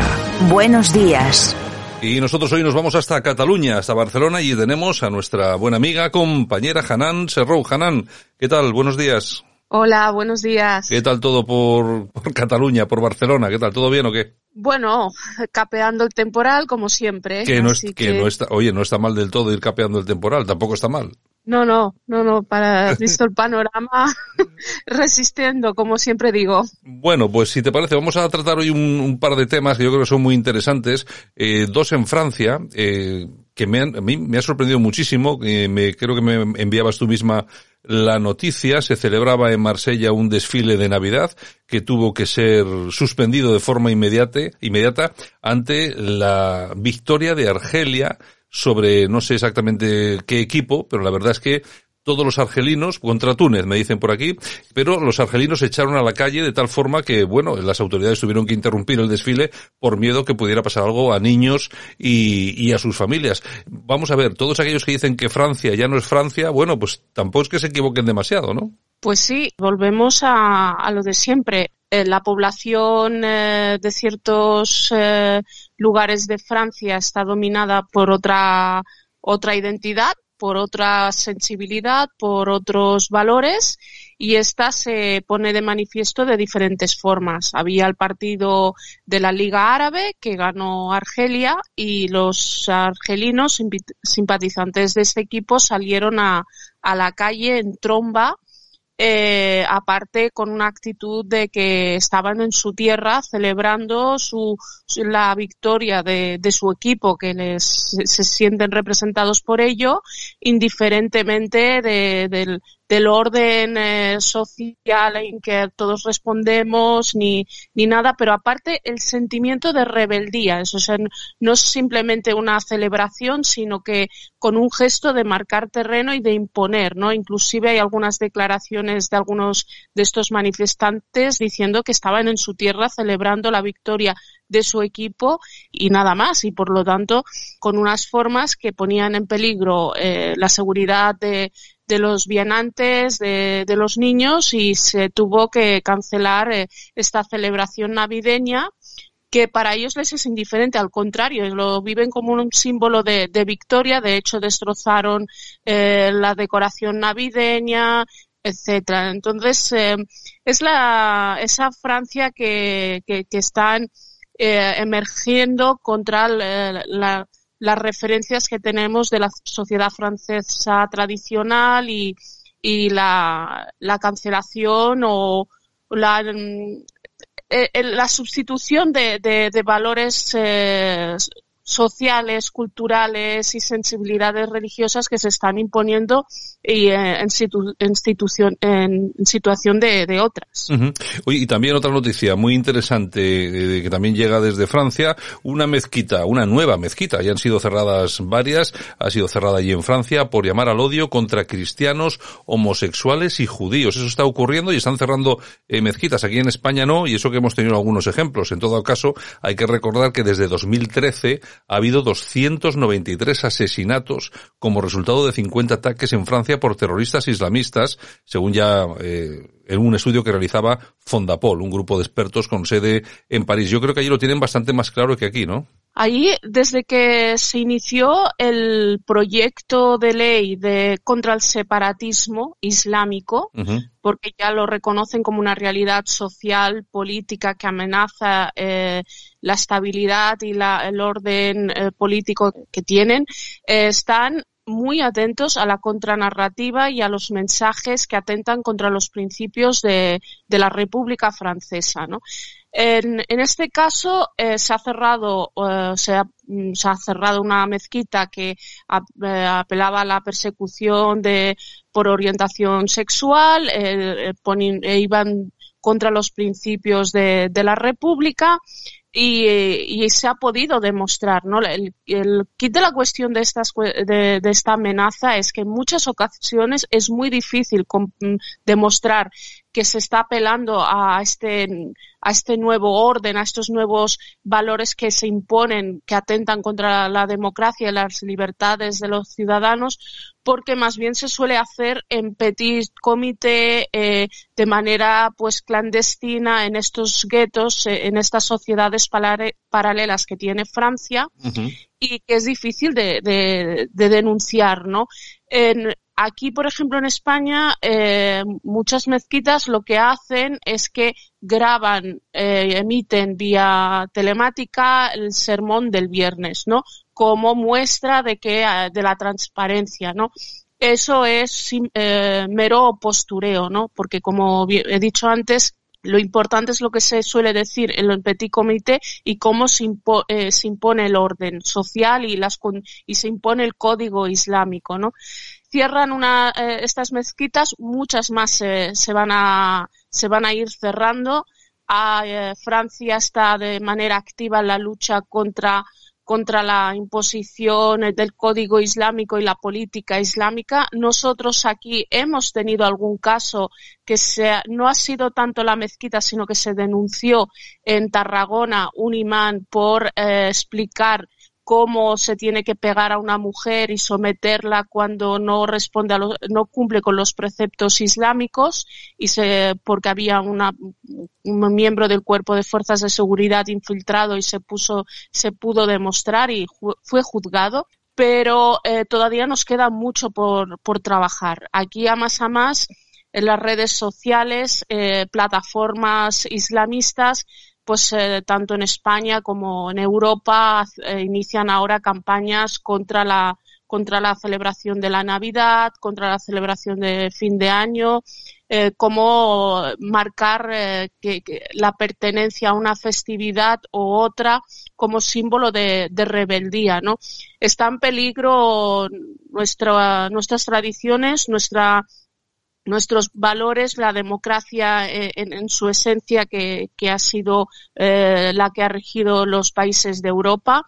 Buenos días. Y nosotros hoy nos vamos hasta Cataluña, hasta Barcelona, y tenemos a nuestra buena amiga, compañera Hanan Serrou. Hanan, ¿qué tal? Buenos días. Hola, buenos días. ¿Qué tal todo por, por Cataluña, por Barcelona? ¿Qué tal? ¿Todo bien o qué? Bueno, capeando el temporal como siempre. Que no, es, que no está, oye, no está mal del todo ir capeando el temporal, tampoco está mal. No, no, no, no, para visto el panorama, resistiendo, como siempre digo. Bueno, pues si te parece, vamos a tratar hoy un, un par de temas que yo creo que son muy interesantes. Eh, dos en Francia, eh, que me han, a mí me ha sorprendido muchísimo. Eh, me, creo que me enviabas tú misma la noticia. Se celebraba en Marsella un desfile de Navidad que tuvo que ser suspendido de forma inmediata, inmediata ante la victoria de Argelia sobre no sé exactamente qué equipo, pero la verdad es que todos los argelinos contra Túnez, me dicen por aquí, pero los argelinos se echaron a la calle de tal forma que, bueno, las autoridades tuvieron que interrumpir el desfile por miedo que pudiera pasar algo a niños y, a sus familias. Vamos a ver, todos aquellos que dicen que Francia ya no es Francia, bueno, pues tampoco es que se equivoquen demasiado, ¿no? Pues sí, volvemos a, a lo de siempre. Eh, la población eh, de ciertos eh, lugares de Francia está dominada por otra, otra identidad por otra sensibilidad, por otros valores y esta se pone de manifiesto de diferentes formas. Había el partido de la Liga Árabe que ganó Argelia y los argelinos simpatizantes de este equipo salieron a, a la calle en tromba eh, aparte con una actitud de que estaban en su tierra celebrando su, la victoria de, su equipo, que les se sienten representados por ello, indiferentemente de, del, orden eh, social en que todos respondemos ni, ni nada, pero aparte el sentimiento de rebeldía. Eso sea, no es simplemente una celebración, sino que con un gesto de marcar terreno y de imponer, ¿no? Inclusive hay algunas declaraciones de algunos de estos manifestantes diciendo que estaban en su tierra celebrando la victoria de su equipo y nada más y por lo tanto con unas formas que ponían en peligro eh, la seguridad de, de los vianantes, de, de, los niños y se tuvo que cancelar eh, esta celebración navideña que para ellos les es indiferente, al contrario, lo viven como un símbolo de, de victoria, de hecho destrozaron eh, la decoración navideña, etcétera. Entonces, eh, es la, esa Francia que, que, que están eh, emergiendo contra la, la las referencias que tenemos de la sociedad francesa tradicional y, y la, la, cancelación o la, eh, la sustitución de, de, valores eh, sociales, culturales y sensibilidades religiosas que se están imponiendo y eh, en, situ, en, situación de, de otras. Uh -huh. Oye, y también otra noticia muy interesante eh, que también llega desde Francia, una mezquita, una nueva mezquita, ya han sido cerradas varias, ha sido cerrada allí en Francia por llamar al odio contra cristianos, homosexuales y judíos. Eso está ocurriendo y están cerrando eh, mezquitas. Aquí en España no, y eso que hemos tenido algunos ejemplos. En todo caso, hay que recordar que desde 2013 ha habido 293 asesinatos como resultado de 50 ataques en Francia por terroristas islamistas, según ya eh, en un estudio que realizaba Fondapol, un grupo de expertos con sede en París. Yo creo que allí lo tienen bastante más claro que aquí, ¿no? Allí, desde que se inició el proyecto de ley de contra el separatismo islámico, uh -huh. porque ya lo reconocen como una realidad social, política que amenaza eh, la estabilidad y la, el orden eh, político que tienen, eh, están muy atentos a la contranarrativa y a los mensajes que atentan contra los principios de, de la República Francesa, ¿no? En, en, este caso eh, se ha cerrado eh, se, ha, se, ha, cerrado una mezquita que eh, apelaba a la persecución de por orientación sexual eh, ponen, iban contra los principios de, de la República y, y, se ha podido demostrar, ¿no? El, el kit de la cuestión de, estas, de, de, esta amenaza es que en muchas ocasiones es muy difícil demostrar que se está apelando a este, a este nuevo orden, a estos nuevos valores que se imponen, que atentan contra la democracia y las libertades de los ciudadanos, porque más bien se suele hacer en petit comité, eh, de manera pues clandestina en estos guetos, eh, en estas sociedades paralelas que tiene Francia y que es difícil de, de, de denunciar, ¿no? En, Aquí, por ejemplo, en España, eh, muchas mezquitas lo que hacen es que graban, eh, emiten vía telemática el sermón del viernes, ¿no? Como muestra de que, eh, de la transparencia, ¿no? Eso es eh, mero postureo, ¿no? Porque como he dicho antes, lo importante es lo que se suele decir en el petit comité y cómo se, impo eh, se impone el orden social y, las, y se impone el código islámico, ¿no? Cierran una, eh, estas mezquitas, muchas más eh, se, van a, se van a ir cerrando. A, eh, Francia está de manera activa en la lucha contra, contra la imposición del código islámico y la política islámica. Nosotros aquí hemos tenido algún caso que no ha sido tanto la mezquita, sino que se denunció en Tarragona un imán por explicar cómo se tiene que pegar a una mujer y someterla cuando no responde a no cumple con los preceptos islámicos y se, porque había una, un miembro del cuerpo de fuerzas de seguridad infiltrado y se puso, se pudo demostrar y fue juzgado. Pero eh, todavía nos queda mucho por, por trabajar. Aquí a más a más en las redes sociales, eh, plataformas islamistas pues eh, tanto en España como en Europa eh, inician ahora campañas contra la contra la celebración de la Navidad, contra la celebración de fin de año, eh, cómo marcar eh, que, la pertenencia a una festividad u otra como símbolo de, de rebeldía, ¿no? Está en peligro nuestra, nuestras tradiciones, nuestra nuestros valores, la democracia eh, en, su esencia que, que ha sido eh, la que ha regido los países de Europa.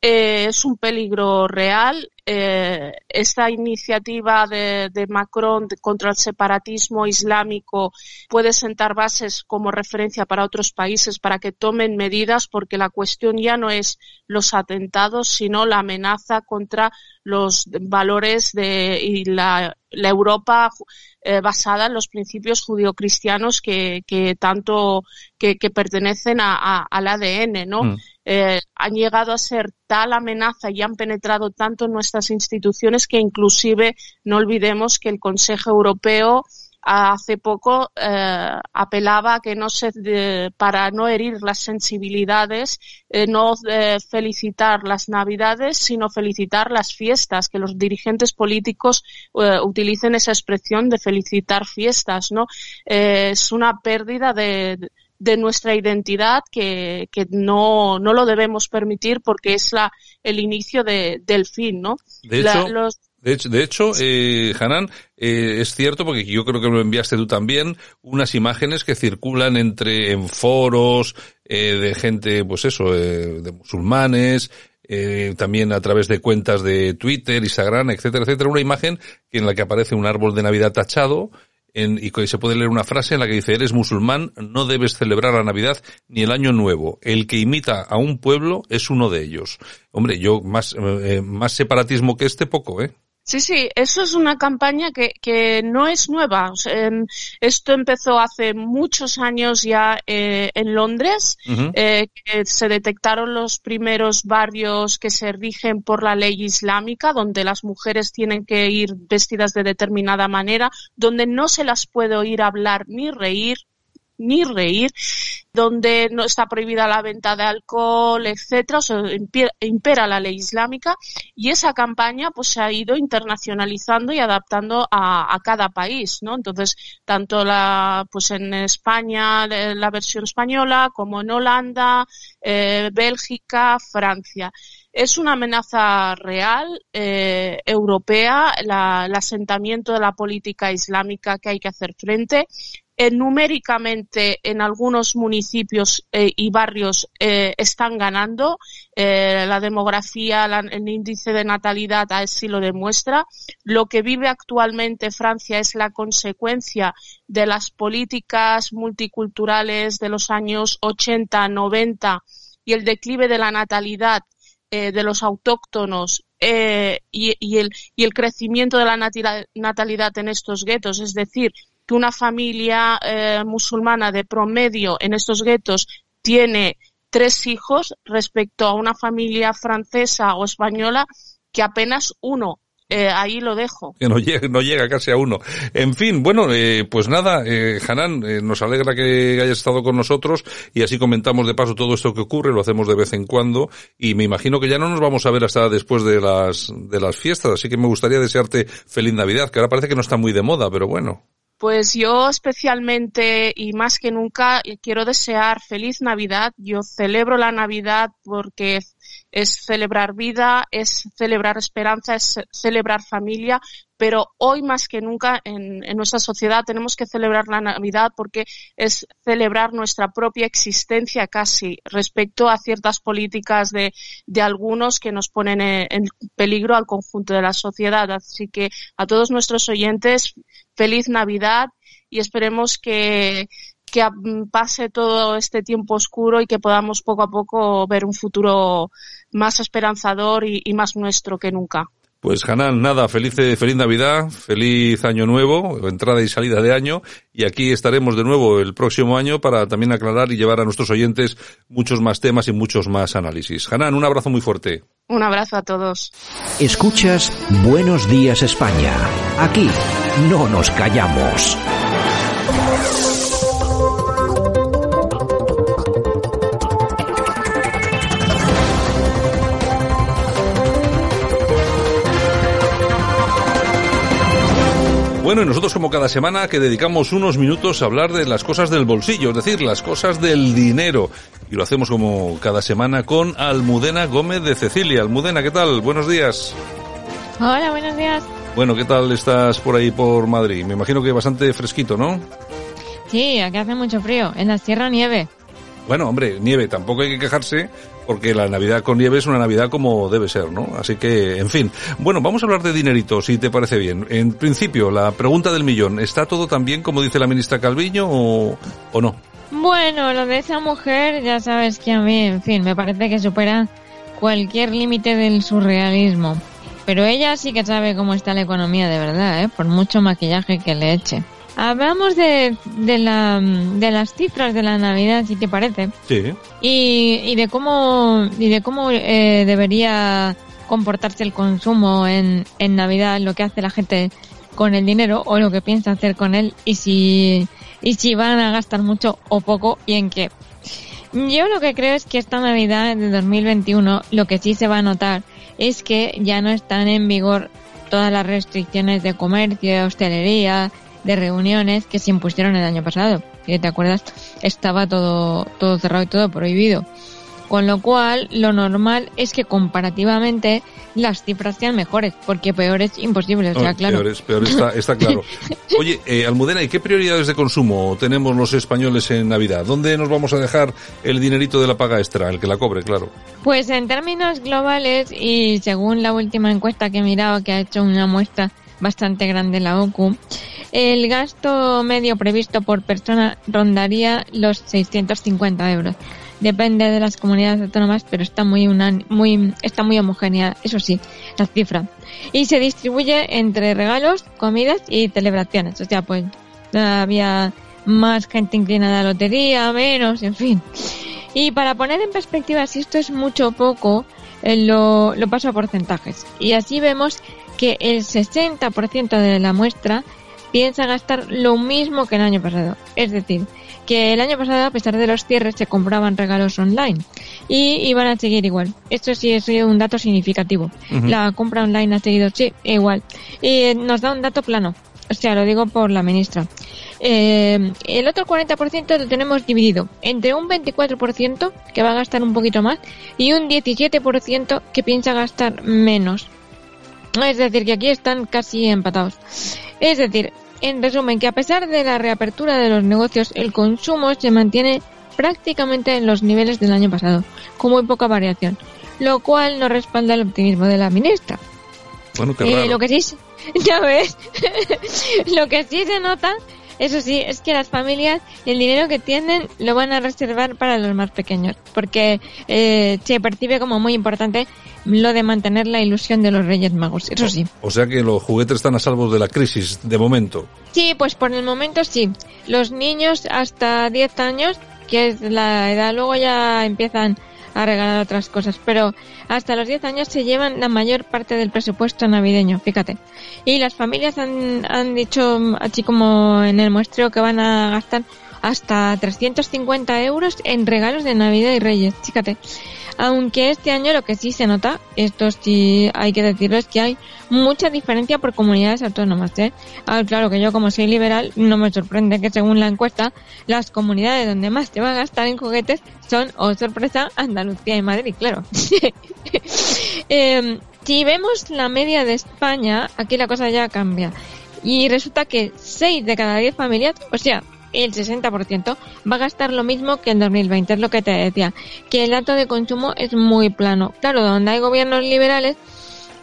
Eh, es un peligro real. Eh, esta iniciativa de, de Macron contra el separatismo islámico puede sentar bases como referencia para otros países para que tomen medidas porque la cuestión ya no es los atentados, sino la amenaza contra los valores de y la, Europa eh, basada en los principios judio-cristianos que, tanto que, pertenecen a, a, al ADN, ¿no? Mm. Eh, han llegado a ser tal amenaza y han penetrado tanto en nuestras instituciones que inclusive no olvidemos que el Consejo Europeo hace poco eh, apelaba a que no se de, para no herir las sensibilidades eh, no eh, felicitar las navidades sino felicitar las fiestas que los dirigentes políticos eh, utilicen esa expresión de felicitar fiestas no eh, es una pérdida de nuestra identidad que, que no, no, lo debemos permitir porque es la, el inicio de, del fin, ¿no? De hecho, la, los... de hecho, de hecho eh, Hanan, eh, es cierto, porque yo creo que lo enviaste tú también, unas imágenes que circulan entre, en foros, eh, de gente, pues eso, eh, de musulmanes, eh, también a través de cuentas de Twitter, Instagram, etcétera, etcétera, una imagen en la que aparece un árbol de Navidad tachado, en, y se puede leer una frase en la que dice, eres musulmán, no debes celebrar la Navidad ni el Año Nuevo. El que imita a un pueblo es uno de ellos. Hombre, yo más, eh, más separatismo que este poco, ¿eh? Sí, sí, eso es una campaña que, que no es nueva. Sea, esto empezó hace muchos años ya eh, en Londres, uh -huh. eh, que se detectaron los primeros barrios que se rigen por la ley islámica, donde las mujeres tienen que ir vestidas de determinada manera, donde no se las puede oír hablar ni reír, ni reír, donde no está prohibida la venta de alcohol, etcétera, impera la ley islámica y esa campaña pues se ha ido internacionalizando y adaptando a, a cada país, ¿no? Entonces, tanto la pues en España la versión española como en Holanda, eh, Bélgica, Francia. Es una amenaza real eh, europea, la, el asentamiento de la política islámica que hay que hacer frente eh, numéricamente en algunos municipios eh, y barrios eh, están ganando. Eh, la demografía, el índice de natalidad así lo demuestra. Lo que vive actualmente Francia es la consecuencia de las políticas multiculturales de los años 80, 90 y el declive de la natalidad de los autóctonos y, el, crecimiento de la natalidad en estos guetos, es decir, que una familia eh, musulmana de promedio en estos guetos tiene tres hijos respecto a una familia francesa o española que apenas uno. Eh, ahí lo dejo. que no llega, no llega casi a uno. En fin, bueno, eh, pues nada, eh, Hanan, eh, nos alegra que hayas estado con nosotros y así comentamos de paso todo esto que ocurre, lo hacemos de vez en cuando y me imagino que ya no nos vamos a ver hasta después de las, de las fiestas, así que me gustaría desearte feliz Navidad, que ahora parece que no está muy de moda, pero bueno. Pues yo especialmente y más que nunca eh, quiero desear feliz Navidad. Yo celebro la Navidad porque es celebrar vida, es celebrar esperanza, es ce- celebrar familia, pero hoy más que nunca en, nuestra sociedad tenemos que celebrar la Navidad porque es celebrar nuestra propia existencia casi respecto a ciertas políticas de, de algunos que nos ponen en, en peligro al conjunto de la sociedad. Así que a todos nuestros oyentes, feliz Navidad y esperemos que, que a- pase todo este tiempo oscuro y que podamos poco a poco ver un futuro más esperanzador y, y más nuestro que nunca. Pues Hanan, nada, feliz, feliz Navidad, feliz Año Nuevo, entrada y salida de año, y aquí estaremos de nuevo el próximo año para también aclarar y llevar a nuestros oyentes muchos más temas y muchos más análisis. Hanan, un abrazo muy fuerte. Un abrazo a todos. Escuchas Buenos Días España. Aquí no nos callamos. Bueno, y nosotros como cada semana que dedicamos unos minutos a hablar de las cosas del bolsillo, es decir, las cosas del dinero. Y lo hacemos como cada semana con Almudena Gómez de Cecilia. Almudena, ¿qué tal? Buenos días. Hola, buenos días. Bueno, ¿qué tal estás por ahí por Madrid? Me imagino que bastante fresquito, ¿no? Sí, aquí hace mucho frío. En la sierra nieve. Bueno, hombre, nieve, tampoco hay que quejarse porque la Navidad con nieve es una Navidad como debe ser, ¿no? Así que, en fin. Bueno, vamos a hablar de dinerito, si te parece bien. En principio, la pregunta del millón, ¿está todo tan bien como dice la ministra Calviño o, no? Bueno, lo de esa mujer, ya sabes que a mí, en fin, me parece que supera cualquier límite del surrealismo. Pero ella sí que sabe cómo está la economía de verdad, ¿eh? Por mucho maquillaje que le eche. Hablamos de, de, la, de las cifras de la Navidad, si te parece. Sí. y, y de cómo y de cómo eh, debería comportarse el consumo en, en Navidad, lo que hace la gente con el dinero o lo que piensa hacer con él y si y si van a gastar mucho o poco y en qué. Yo lo que creo es que esta Navidad de 2021 lo que sí se va a notar es que ya no están en vigor todas las restricciones de comercio, de hostelería, de reuniones que se impusieron el año pasado. Si te acuerdas, estaba todo, todo cerrado y todo prohibido. Con lo cual, lo normal es que comparativamente las cifras sean mejores, porque peor es imposible, o sea, claro. Peor, es- peor está, está claro. Oye, eh, Almudena, ¿y qué prioridades de consumo tenemos los españoles en Navidad? ¿Dónde nos vamos a dejar el dinerito de la paga extra, el que la cobre, claro? Pues en términos globales y según la última encuesta que he mirado, que ha hecho una muestra bastante grande la OCU, el gasto medio previsto por persona rondaría los 650 euros. Depende de las comunidades autónomas, pero está muy muy está muy homogénea, eso sí, la cifra. Y se distribuye entre regalos, comidas y celebraciones. O sea, pues había más gente inclinada a la lotería, menos, en fin. Y para poner en perspectiva si esto es mucho o poco, eh, lo, lo paso a porcentajes. Y así vemos que el 60% de la muestra piensa gastar lo mismo que el año pasado. Es decir, que el año pasado, a pesar de los cierres, se compraban regalos online y iban a seguir igual. Esto sí es un dato significativo. La compra online ha seguido, sí, igual. Y eh, nos da un dato plano. O sea, lo digo por la ministra. Eh, el otro 40% lo tenemos dividido entre un 24% que va a gastar un poquito más y un 17% que piensa gastar menos. Es decir, que aquí están casi empatados. Es decir, En resumen, que a pesar de la reapertura de los negocios, el consumo se mantiene prácticamente en los niveles del año pasado, con muy poca variación, lo cual no respalda el optimismo de la ministra. Bueno, qué Eh, lo que sí, ya ves, lo que sí se nota, eso sí, es que las familias el dinero que tienen lo van a reservar para los más pequeños, porque eh, se percibe como muy importante lo de mantener la ilusión de los Reyes Magos, eso sí. O sea que los juguetes están a salvo de la crisis, de momento. Sí, pues por el momento sí. Los niños hasta 10 años, que es la edad, luego ya empiezan a regalar otras cosas, pero hasta los 10 años se llevan la mayor parte del presupuesto navideño, fíjate. Y las familias han, han dicho, así como en el muestreo, que van a gastar hasta 350 euros en regalos de Navidad y Reyes, fíjate. Aunque este año lo que sí se nota, esto sí hay que decirlo, es que hay mucha diferencia por comunidades autónomas. ¿eh? Ah, claro que yo como soy liberal no me sorprende que según la encuesta las comunidades donde más se va a gastar en juguetes son, oh sorpresa, Andalucía y Madrid, claro. Eh, si vemos la media de España, aquí la cosa ya cambia. Y resulta que 6 de cada 10 familias, o sea, el 60%, va a gastar lo mismo que en 2020. Es lo que te decía, que el dato de consumo es muy plano. Claro, donde hay gobiernos liberales,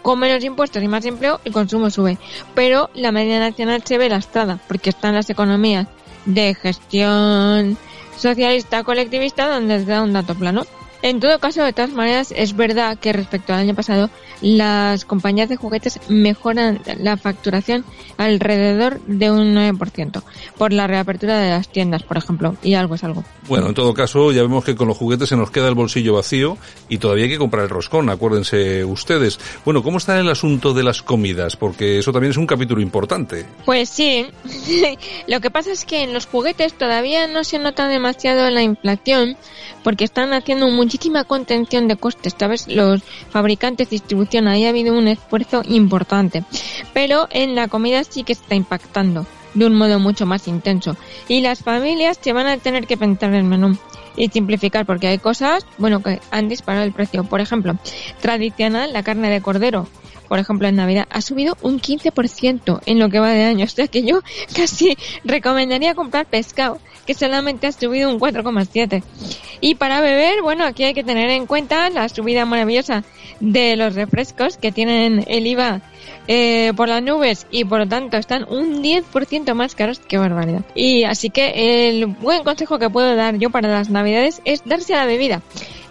con menos impuestos y más empleo, el consumo sube. Pero la media nacional se ve lastrada, porque están las economías de gestión socialista colectivista donde se da un dato plano. En todo caso, de todas maneras, es verdad que respecto al año pasado, las compañías de juguetes mejoran la facturación alrededor de un 9% por la reapertura de las tiendas, por ejemplo, y algo es algo. Bueno, en todo caso, ya vemos que con los juguetes se nos queda el bolsillo vacío y todavía hay que comprar el roscón, acuérdense ustedes. Bueno, ¿cómo está el asunto de las comidas? Porque eso también es un capítulo importante. Pues sí, lo que pasa es que en los juguetes todavía no se nota demasiado la inflación porque están haciendo muchísima contención de costes, ¿sabes? Los fabricantes, distribución, ahí ha habido un esfuerzo importante. Pero en la comida sí que está impactando de un modo mucho más intenso. Y las familias se van a tener que pensar en el menú y simplificar porque hay cosas, bueno, que han disparado el precio. Por ejemplo, tradicional, la carne de cordero por ejemplo, en Navidad, ha subido un 15% en lo que va de año. O sea que yo casi recomendaría comprar pescado, que solamente ha subido un 4,7%. Y para beber, bueno, aquí hay que tener en cuenta la subida maravillosa de los refrescos que tienen el IVA eh, por las nubes y por lo tanto están un 10% más caros que barbaridad. Y así que el buen consejo que puedo dar yo para las navidades es darse a la bebida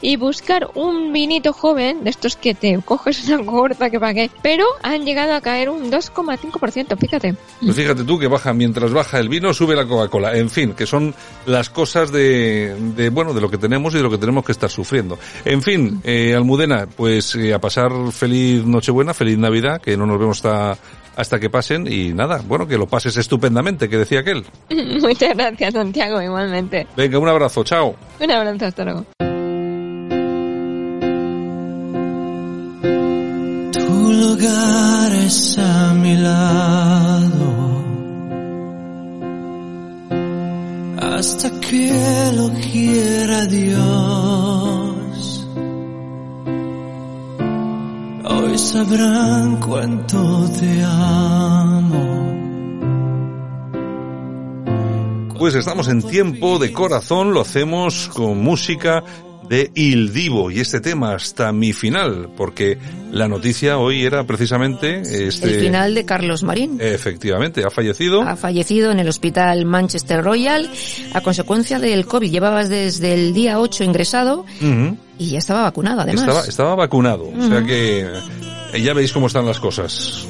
y buscar un vinito joven de estos que te coges una corta que pa' qué. Pero han llegado a caer un 2,5%, fíjate. Pues fíjate tú que baja, mientras baja el vino, sube la Coca-Cola. En fin, que son las cosas de, de, bueno, de lo que tenemos y de lo que tenemos que estar sufriendo. En fin, eh, Almudena, pues eh, a pasar feliz Nochebuena, feliz Navidad, que no nos vemos hasta, hasta que pasen y nada, bueno, que lo pases estupendamente, que decía aquel. Muchas gracias, Santiago, igualmente. Venga, un abrazo, chao. Un abrazo, hasta luego. Tu lugar es a mi lado. Hasta que lo quiera Dios. Hoy sabrán cuánto te amo. Pues estamos en tiempo de corazón, lo hacemos con música de Il Divo y este tema hasta mi final, porque la noticia hoy era precisamente este... El final de Carlos Marín. Efectivamente, ha fallecido. Ha fallecido en el hospital Manchester Royal a consecuencia del COVID. Llevaba desde el día 8 ingresado y ya estaba vacunado además. Estaba, estaba vacunado, o sea que eh, ya veis cómo están las cosas.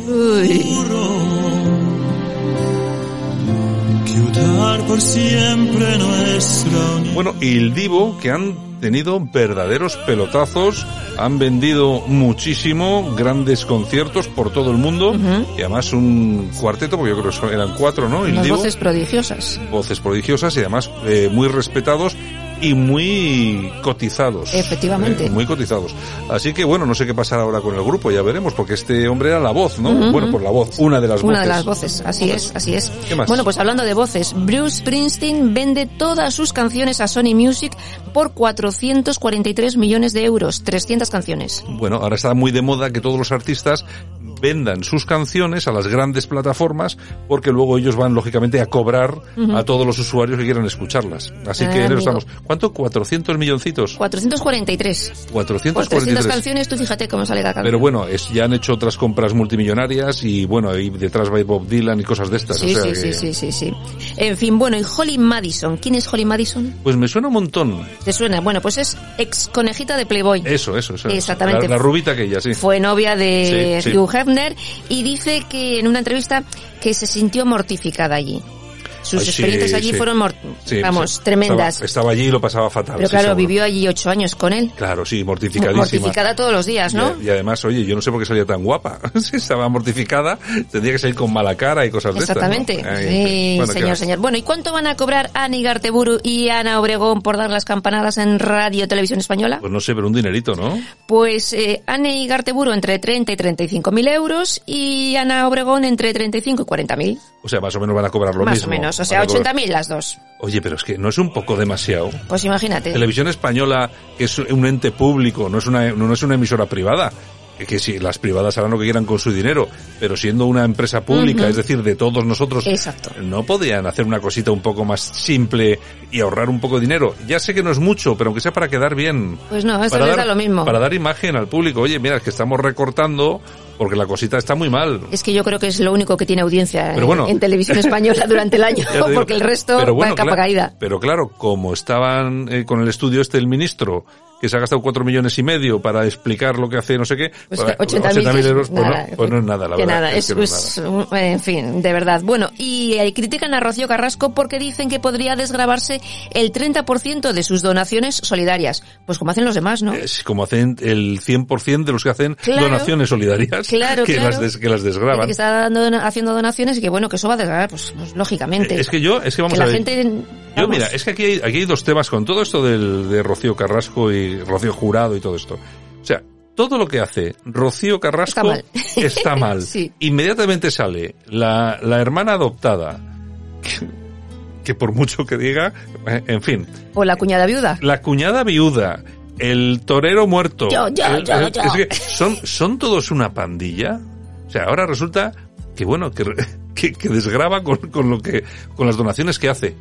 Por siempre nuestra unión. Bueno, y el Divo, que han tenido verdaderos pelotazos, han vendido muchísimo, grandes conciertos por todo el mundo, y además un cuarteto, porque yo creo que son- eran cuatro, ¿no? Divo, voces prodigiosas. voces prodigiosas y además eh, muy respetados y muy cotizados. Efectivamente. Eh, muy cotizados. Así que bueno, no sé qué pasará ahora con el grupo, ya veremos, porque este hombre era la voz, ¿no? Bueno, por la voz, una de las Una voces. de las voces, así es, así es. ¿Qué más? Bueno, pues hablando de voces, Bruce Springsteen vende todas sus canciones a Sony Music por 443 millones de euros, 300 canciones. Bueno, ahora está muy de moda que todos los artistas vendan sus canciones a las grandes plataformas porque luego ellos van lógicamente a cobrar a todos los usuarios que quieran escucharlas. Así Ah, que amigo. estamos. ¿Cuánto? ¿400 milloncitos? 443. Por 300 443. canciones, tú fíjate cómo sale cada canción. Pero bueno, es, ya han hecho otras compras multimillonarias y bueno, ahí detrás va Bob Dylan y cosas de estas. Sí, o sea sí, que- sí, sí, sí, sí. En fin, bueno, y Holly Madison. ¿Quién es Holly Madison? Pues me suena un montón. ¿Te suena? Bueno, pues es ex conejita de Playboy. Eso, eso, eso. Exactamente. La, la rubita aquella, sí. Fue novia de Sí, sí. Hugh Y dice que en una entrevista que se sintió mortificada allí. Sus Ay, sí, experiencias allí sí. fueron, Sí, vamos, tremendas. Estaba, estaba allí y lo pasaba fatal. Pero claro, vivió allí ocho años con él. Claro, sí, mortificadísima. Mortificada todos los días, ¿no? Y, y además, oye, yo no sé por qué salía tan guapa. si estaba mortificada, tendría que salir con mala cara y cosas de estas. ¿no? Exactamente. Ay, bueno, señor, señor. Bueno, ¿y cuánto van a cobrar Ani Garteburu y Ana Obregón por dar las campanadas en Radio Televisión Española? Pues no sé, pero un dinerito, ¿no? Pues eh, Ani Garteburu entre 30 y 35 mil euros y Ana Obregón entre 35 y 40 mil. O sea, más o menos van a cobrar lo Más mismo. o menos, o sea, Van a cobrar- 80 mil las dos. Oye, pero es que no es un poco demasiado. Pues imagínate. Televisión Española, que es un ente público, no es una, no es una emisora privada. Que, si las privadas harán lo que quieran con su dinero, pero siendo una empresa pública, es decir, de todos nosotros, Exacto. no podrían hacer una cosita un poco más simple y ahorrar un poco de dinero. Ya sé que no es mucho, pero aunque sea para quedar bien. Pues no, esto Para les dar- da lo mismo. Para dar imagen al público. Oye, mira, es que estamos recortando porque la cosita está muy mal. Es que yo creo que es lo único que tiene audiencia Pero eh, bueno. en televisión española durante el año, porque el resto Pero va bueno, en capa claro, caída. Pero claro, como estaban eh, con el estudio este el ministro, que se ha gastado cuatro millones y medio para explicar lo que hace no sé qué, Pues pues, 80.000 80.000 es euros, pues, nada, no, pues no es nada, la verdad. nada, es, que no es es, uh, en fin, de verdad. Bueno, y eh, critican a Rocío Carrasco porque dicen que podría desgravarse el 30% de sus donaciones solidarias. Pues como hacen los demás, ¿no? Es como hacen el 100% de los que hacen Claro. donaciones solidarias, Claro, que, claro. Las des- que las desgraban. que está dando, haciendo donaciones y que bueno, que eso va a desgravar, pues, pues, lógicamente. Es que yo, es que vamos Que a la ver. gente... Yo, mira, es que aquí hay, aquí hay dos temas con todo esto del, de Rocío Carrasco y Rocío Jurado y todo esto. O sea, todo lo que hace Rocío Carrasco Está mal. está mal. Sí. Inmediatamente sale la, la hermana adoptada, que, que por mucho que diga, eh, en fin, O la cuñada viuda. la cuñada viuda, el torero muerto. Yo, yo, el- yo, yo. Es que son, son todos una pandilla. O sea, ahora resulta que bueno, que, que, que desgraba con, con lo que, con las donaciones que hace.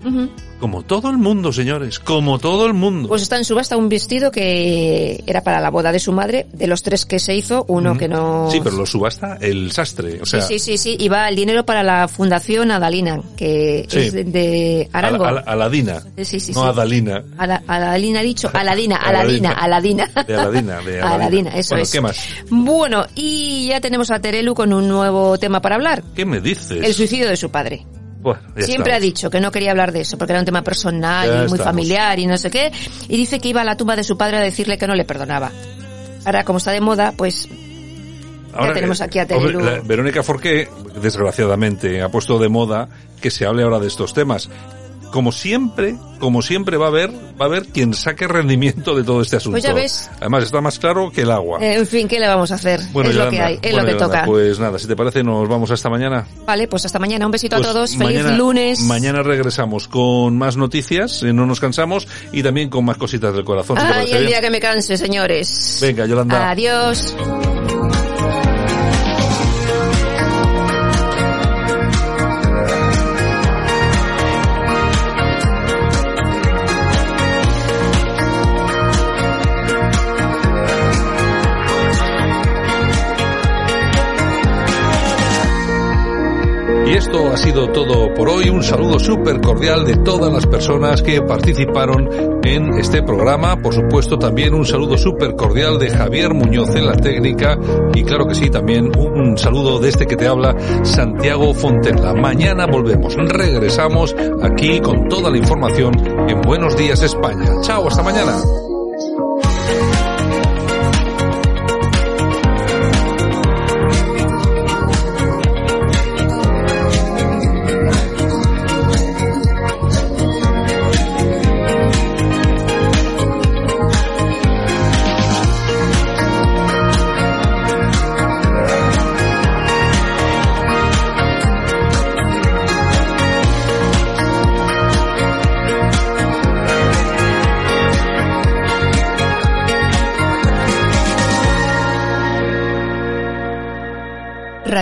Como todo el mundo, señores, como todo el mundo. Pues está en subasta un vestido que era para la boda de su madre. De los tres que se hizo, uno que no... Sí, pero lo subasta el sastre, o sea, sí, sí, sí, sí. Y va el dinero para la Fundación Adalina, que Sí. es de, de Arango. Al- al- Aladina, Sí, sí, sí, no. Adalina, Ala- Aladina ha dicho, Aladina, Aladina, Aladina. de Aladina, de Aladina. Aladina, eso bueno, es. ¿qué más? Bueno, y ya tenemos a Terelu con un nuevo tema para hablar. ¿Qué me dices? El suicidio de su padre. Bueno, ya Siempre ha dicho que no quería hablar de eso porque era un tema personal Ya y muy estamos. familiar y no sé qué. Y dice que iba a la tumba de su padre a decirle que no le perdonaba. Ahora, como está de moda, pues Ahora, tenemos eh, aquí a Verónica Forqué, desgraciadamente, ha puesto de moda que se hable ahora de estos temas. Como siempre, como siempre va a haber, va a haber quien saque rendimiento de todo este asunto. Pues ya ves. Además está más claro que el agua. Eh, en fin, ¿qué le vamos a hacer? bueno, es lo que hay, es bueno, lo que Yolanda, toca. Pues nada, si te parece nos vamos hasta mañana. Vale, pues hasta mañana. Un besito Pues a todos. Feliz lunes. Mañana regresamos con más noticias, eh, no nos cansamos, y también con más cositas del corazón. si Ay, parece el bien. día que me canse, señores. Venga, Yolanda. Adiós. Ha sido todo por hoy. Un saludo súper cordial de todas las personas que participaron en este programa. Por supuesto, también un saludo súper cordial de Javier Muñoz en la técnica. Y claro que sí, también un saludo de este que te habla, Santiago Fontella. Mañana volvemos. Regresamos aquí con toda la información en Buenos Días España. Chao, hasta mañana.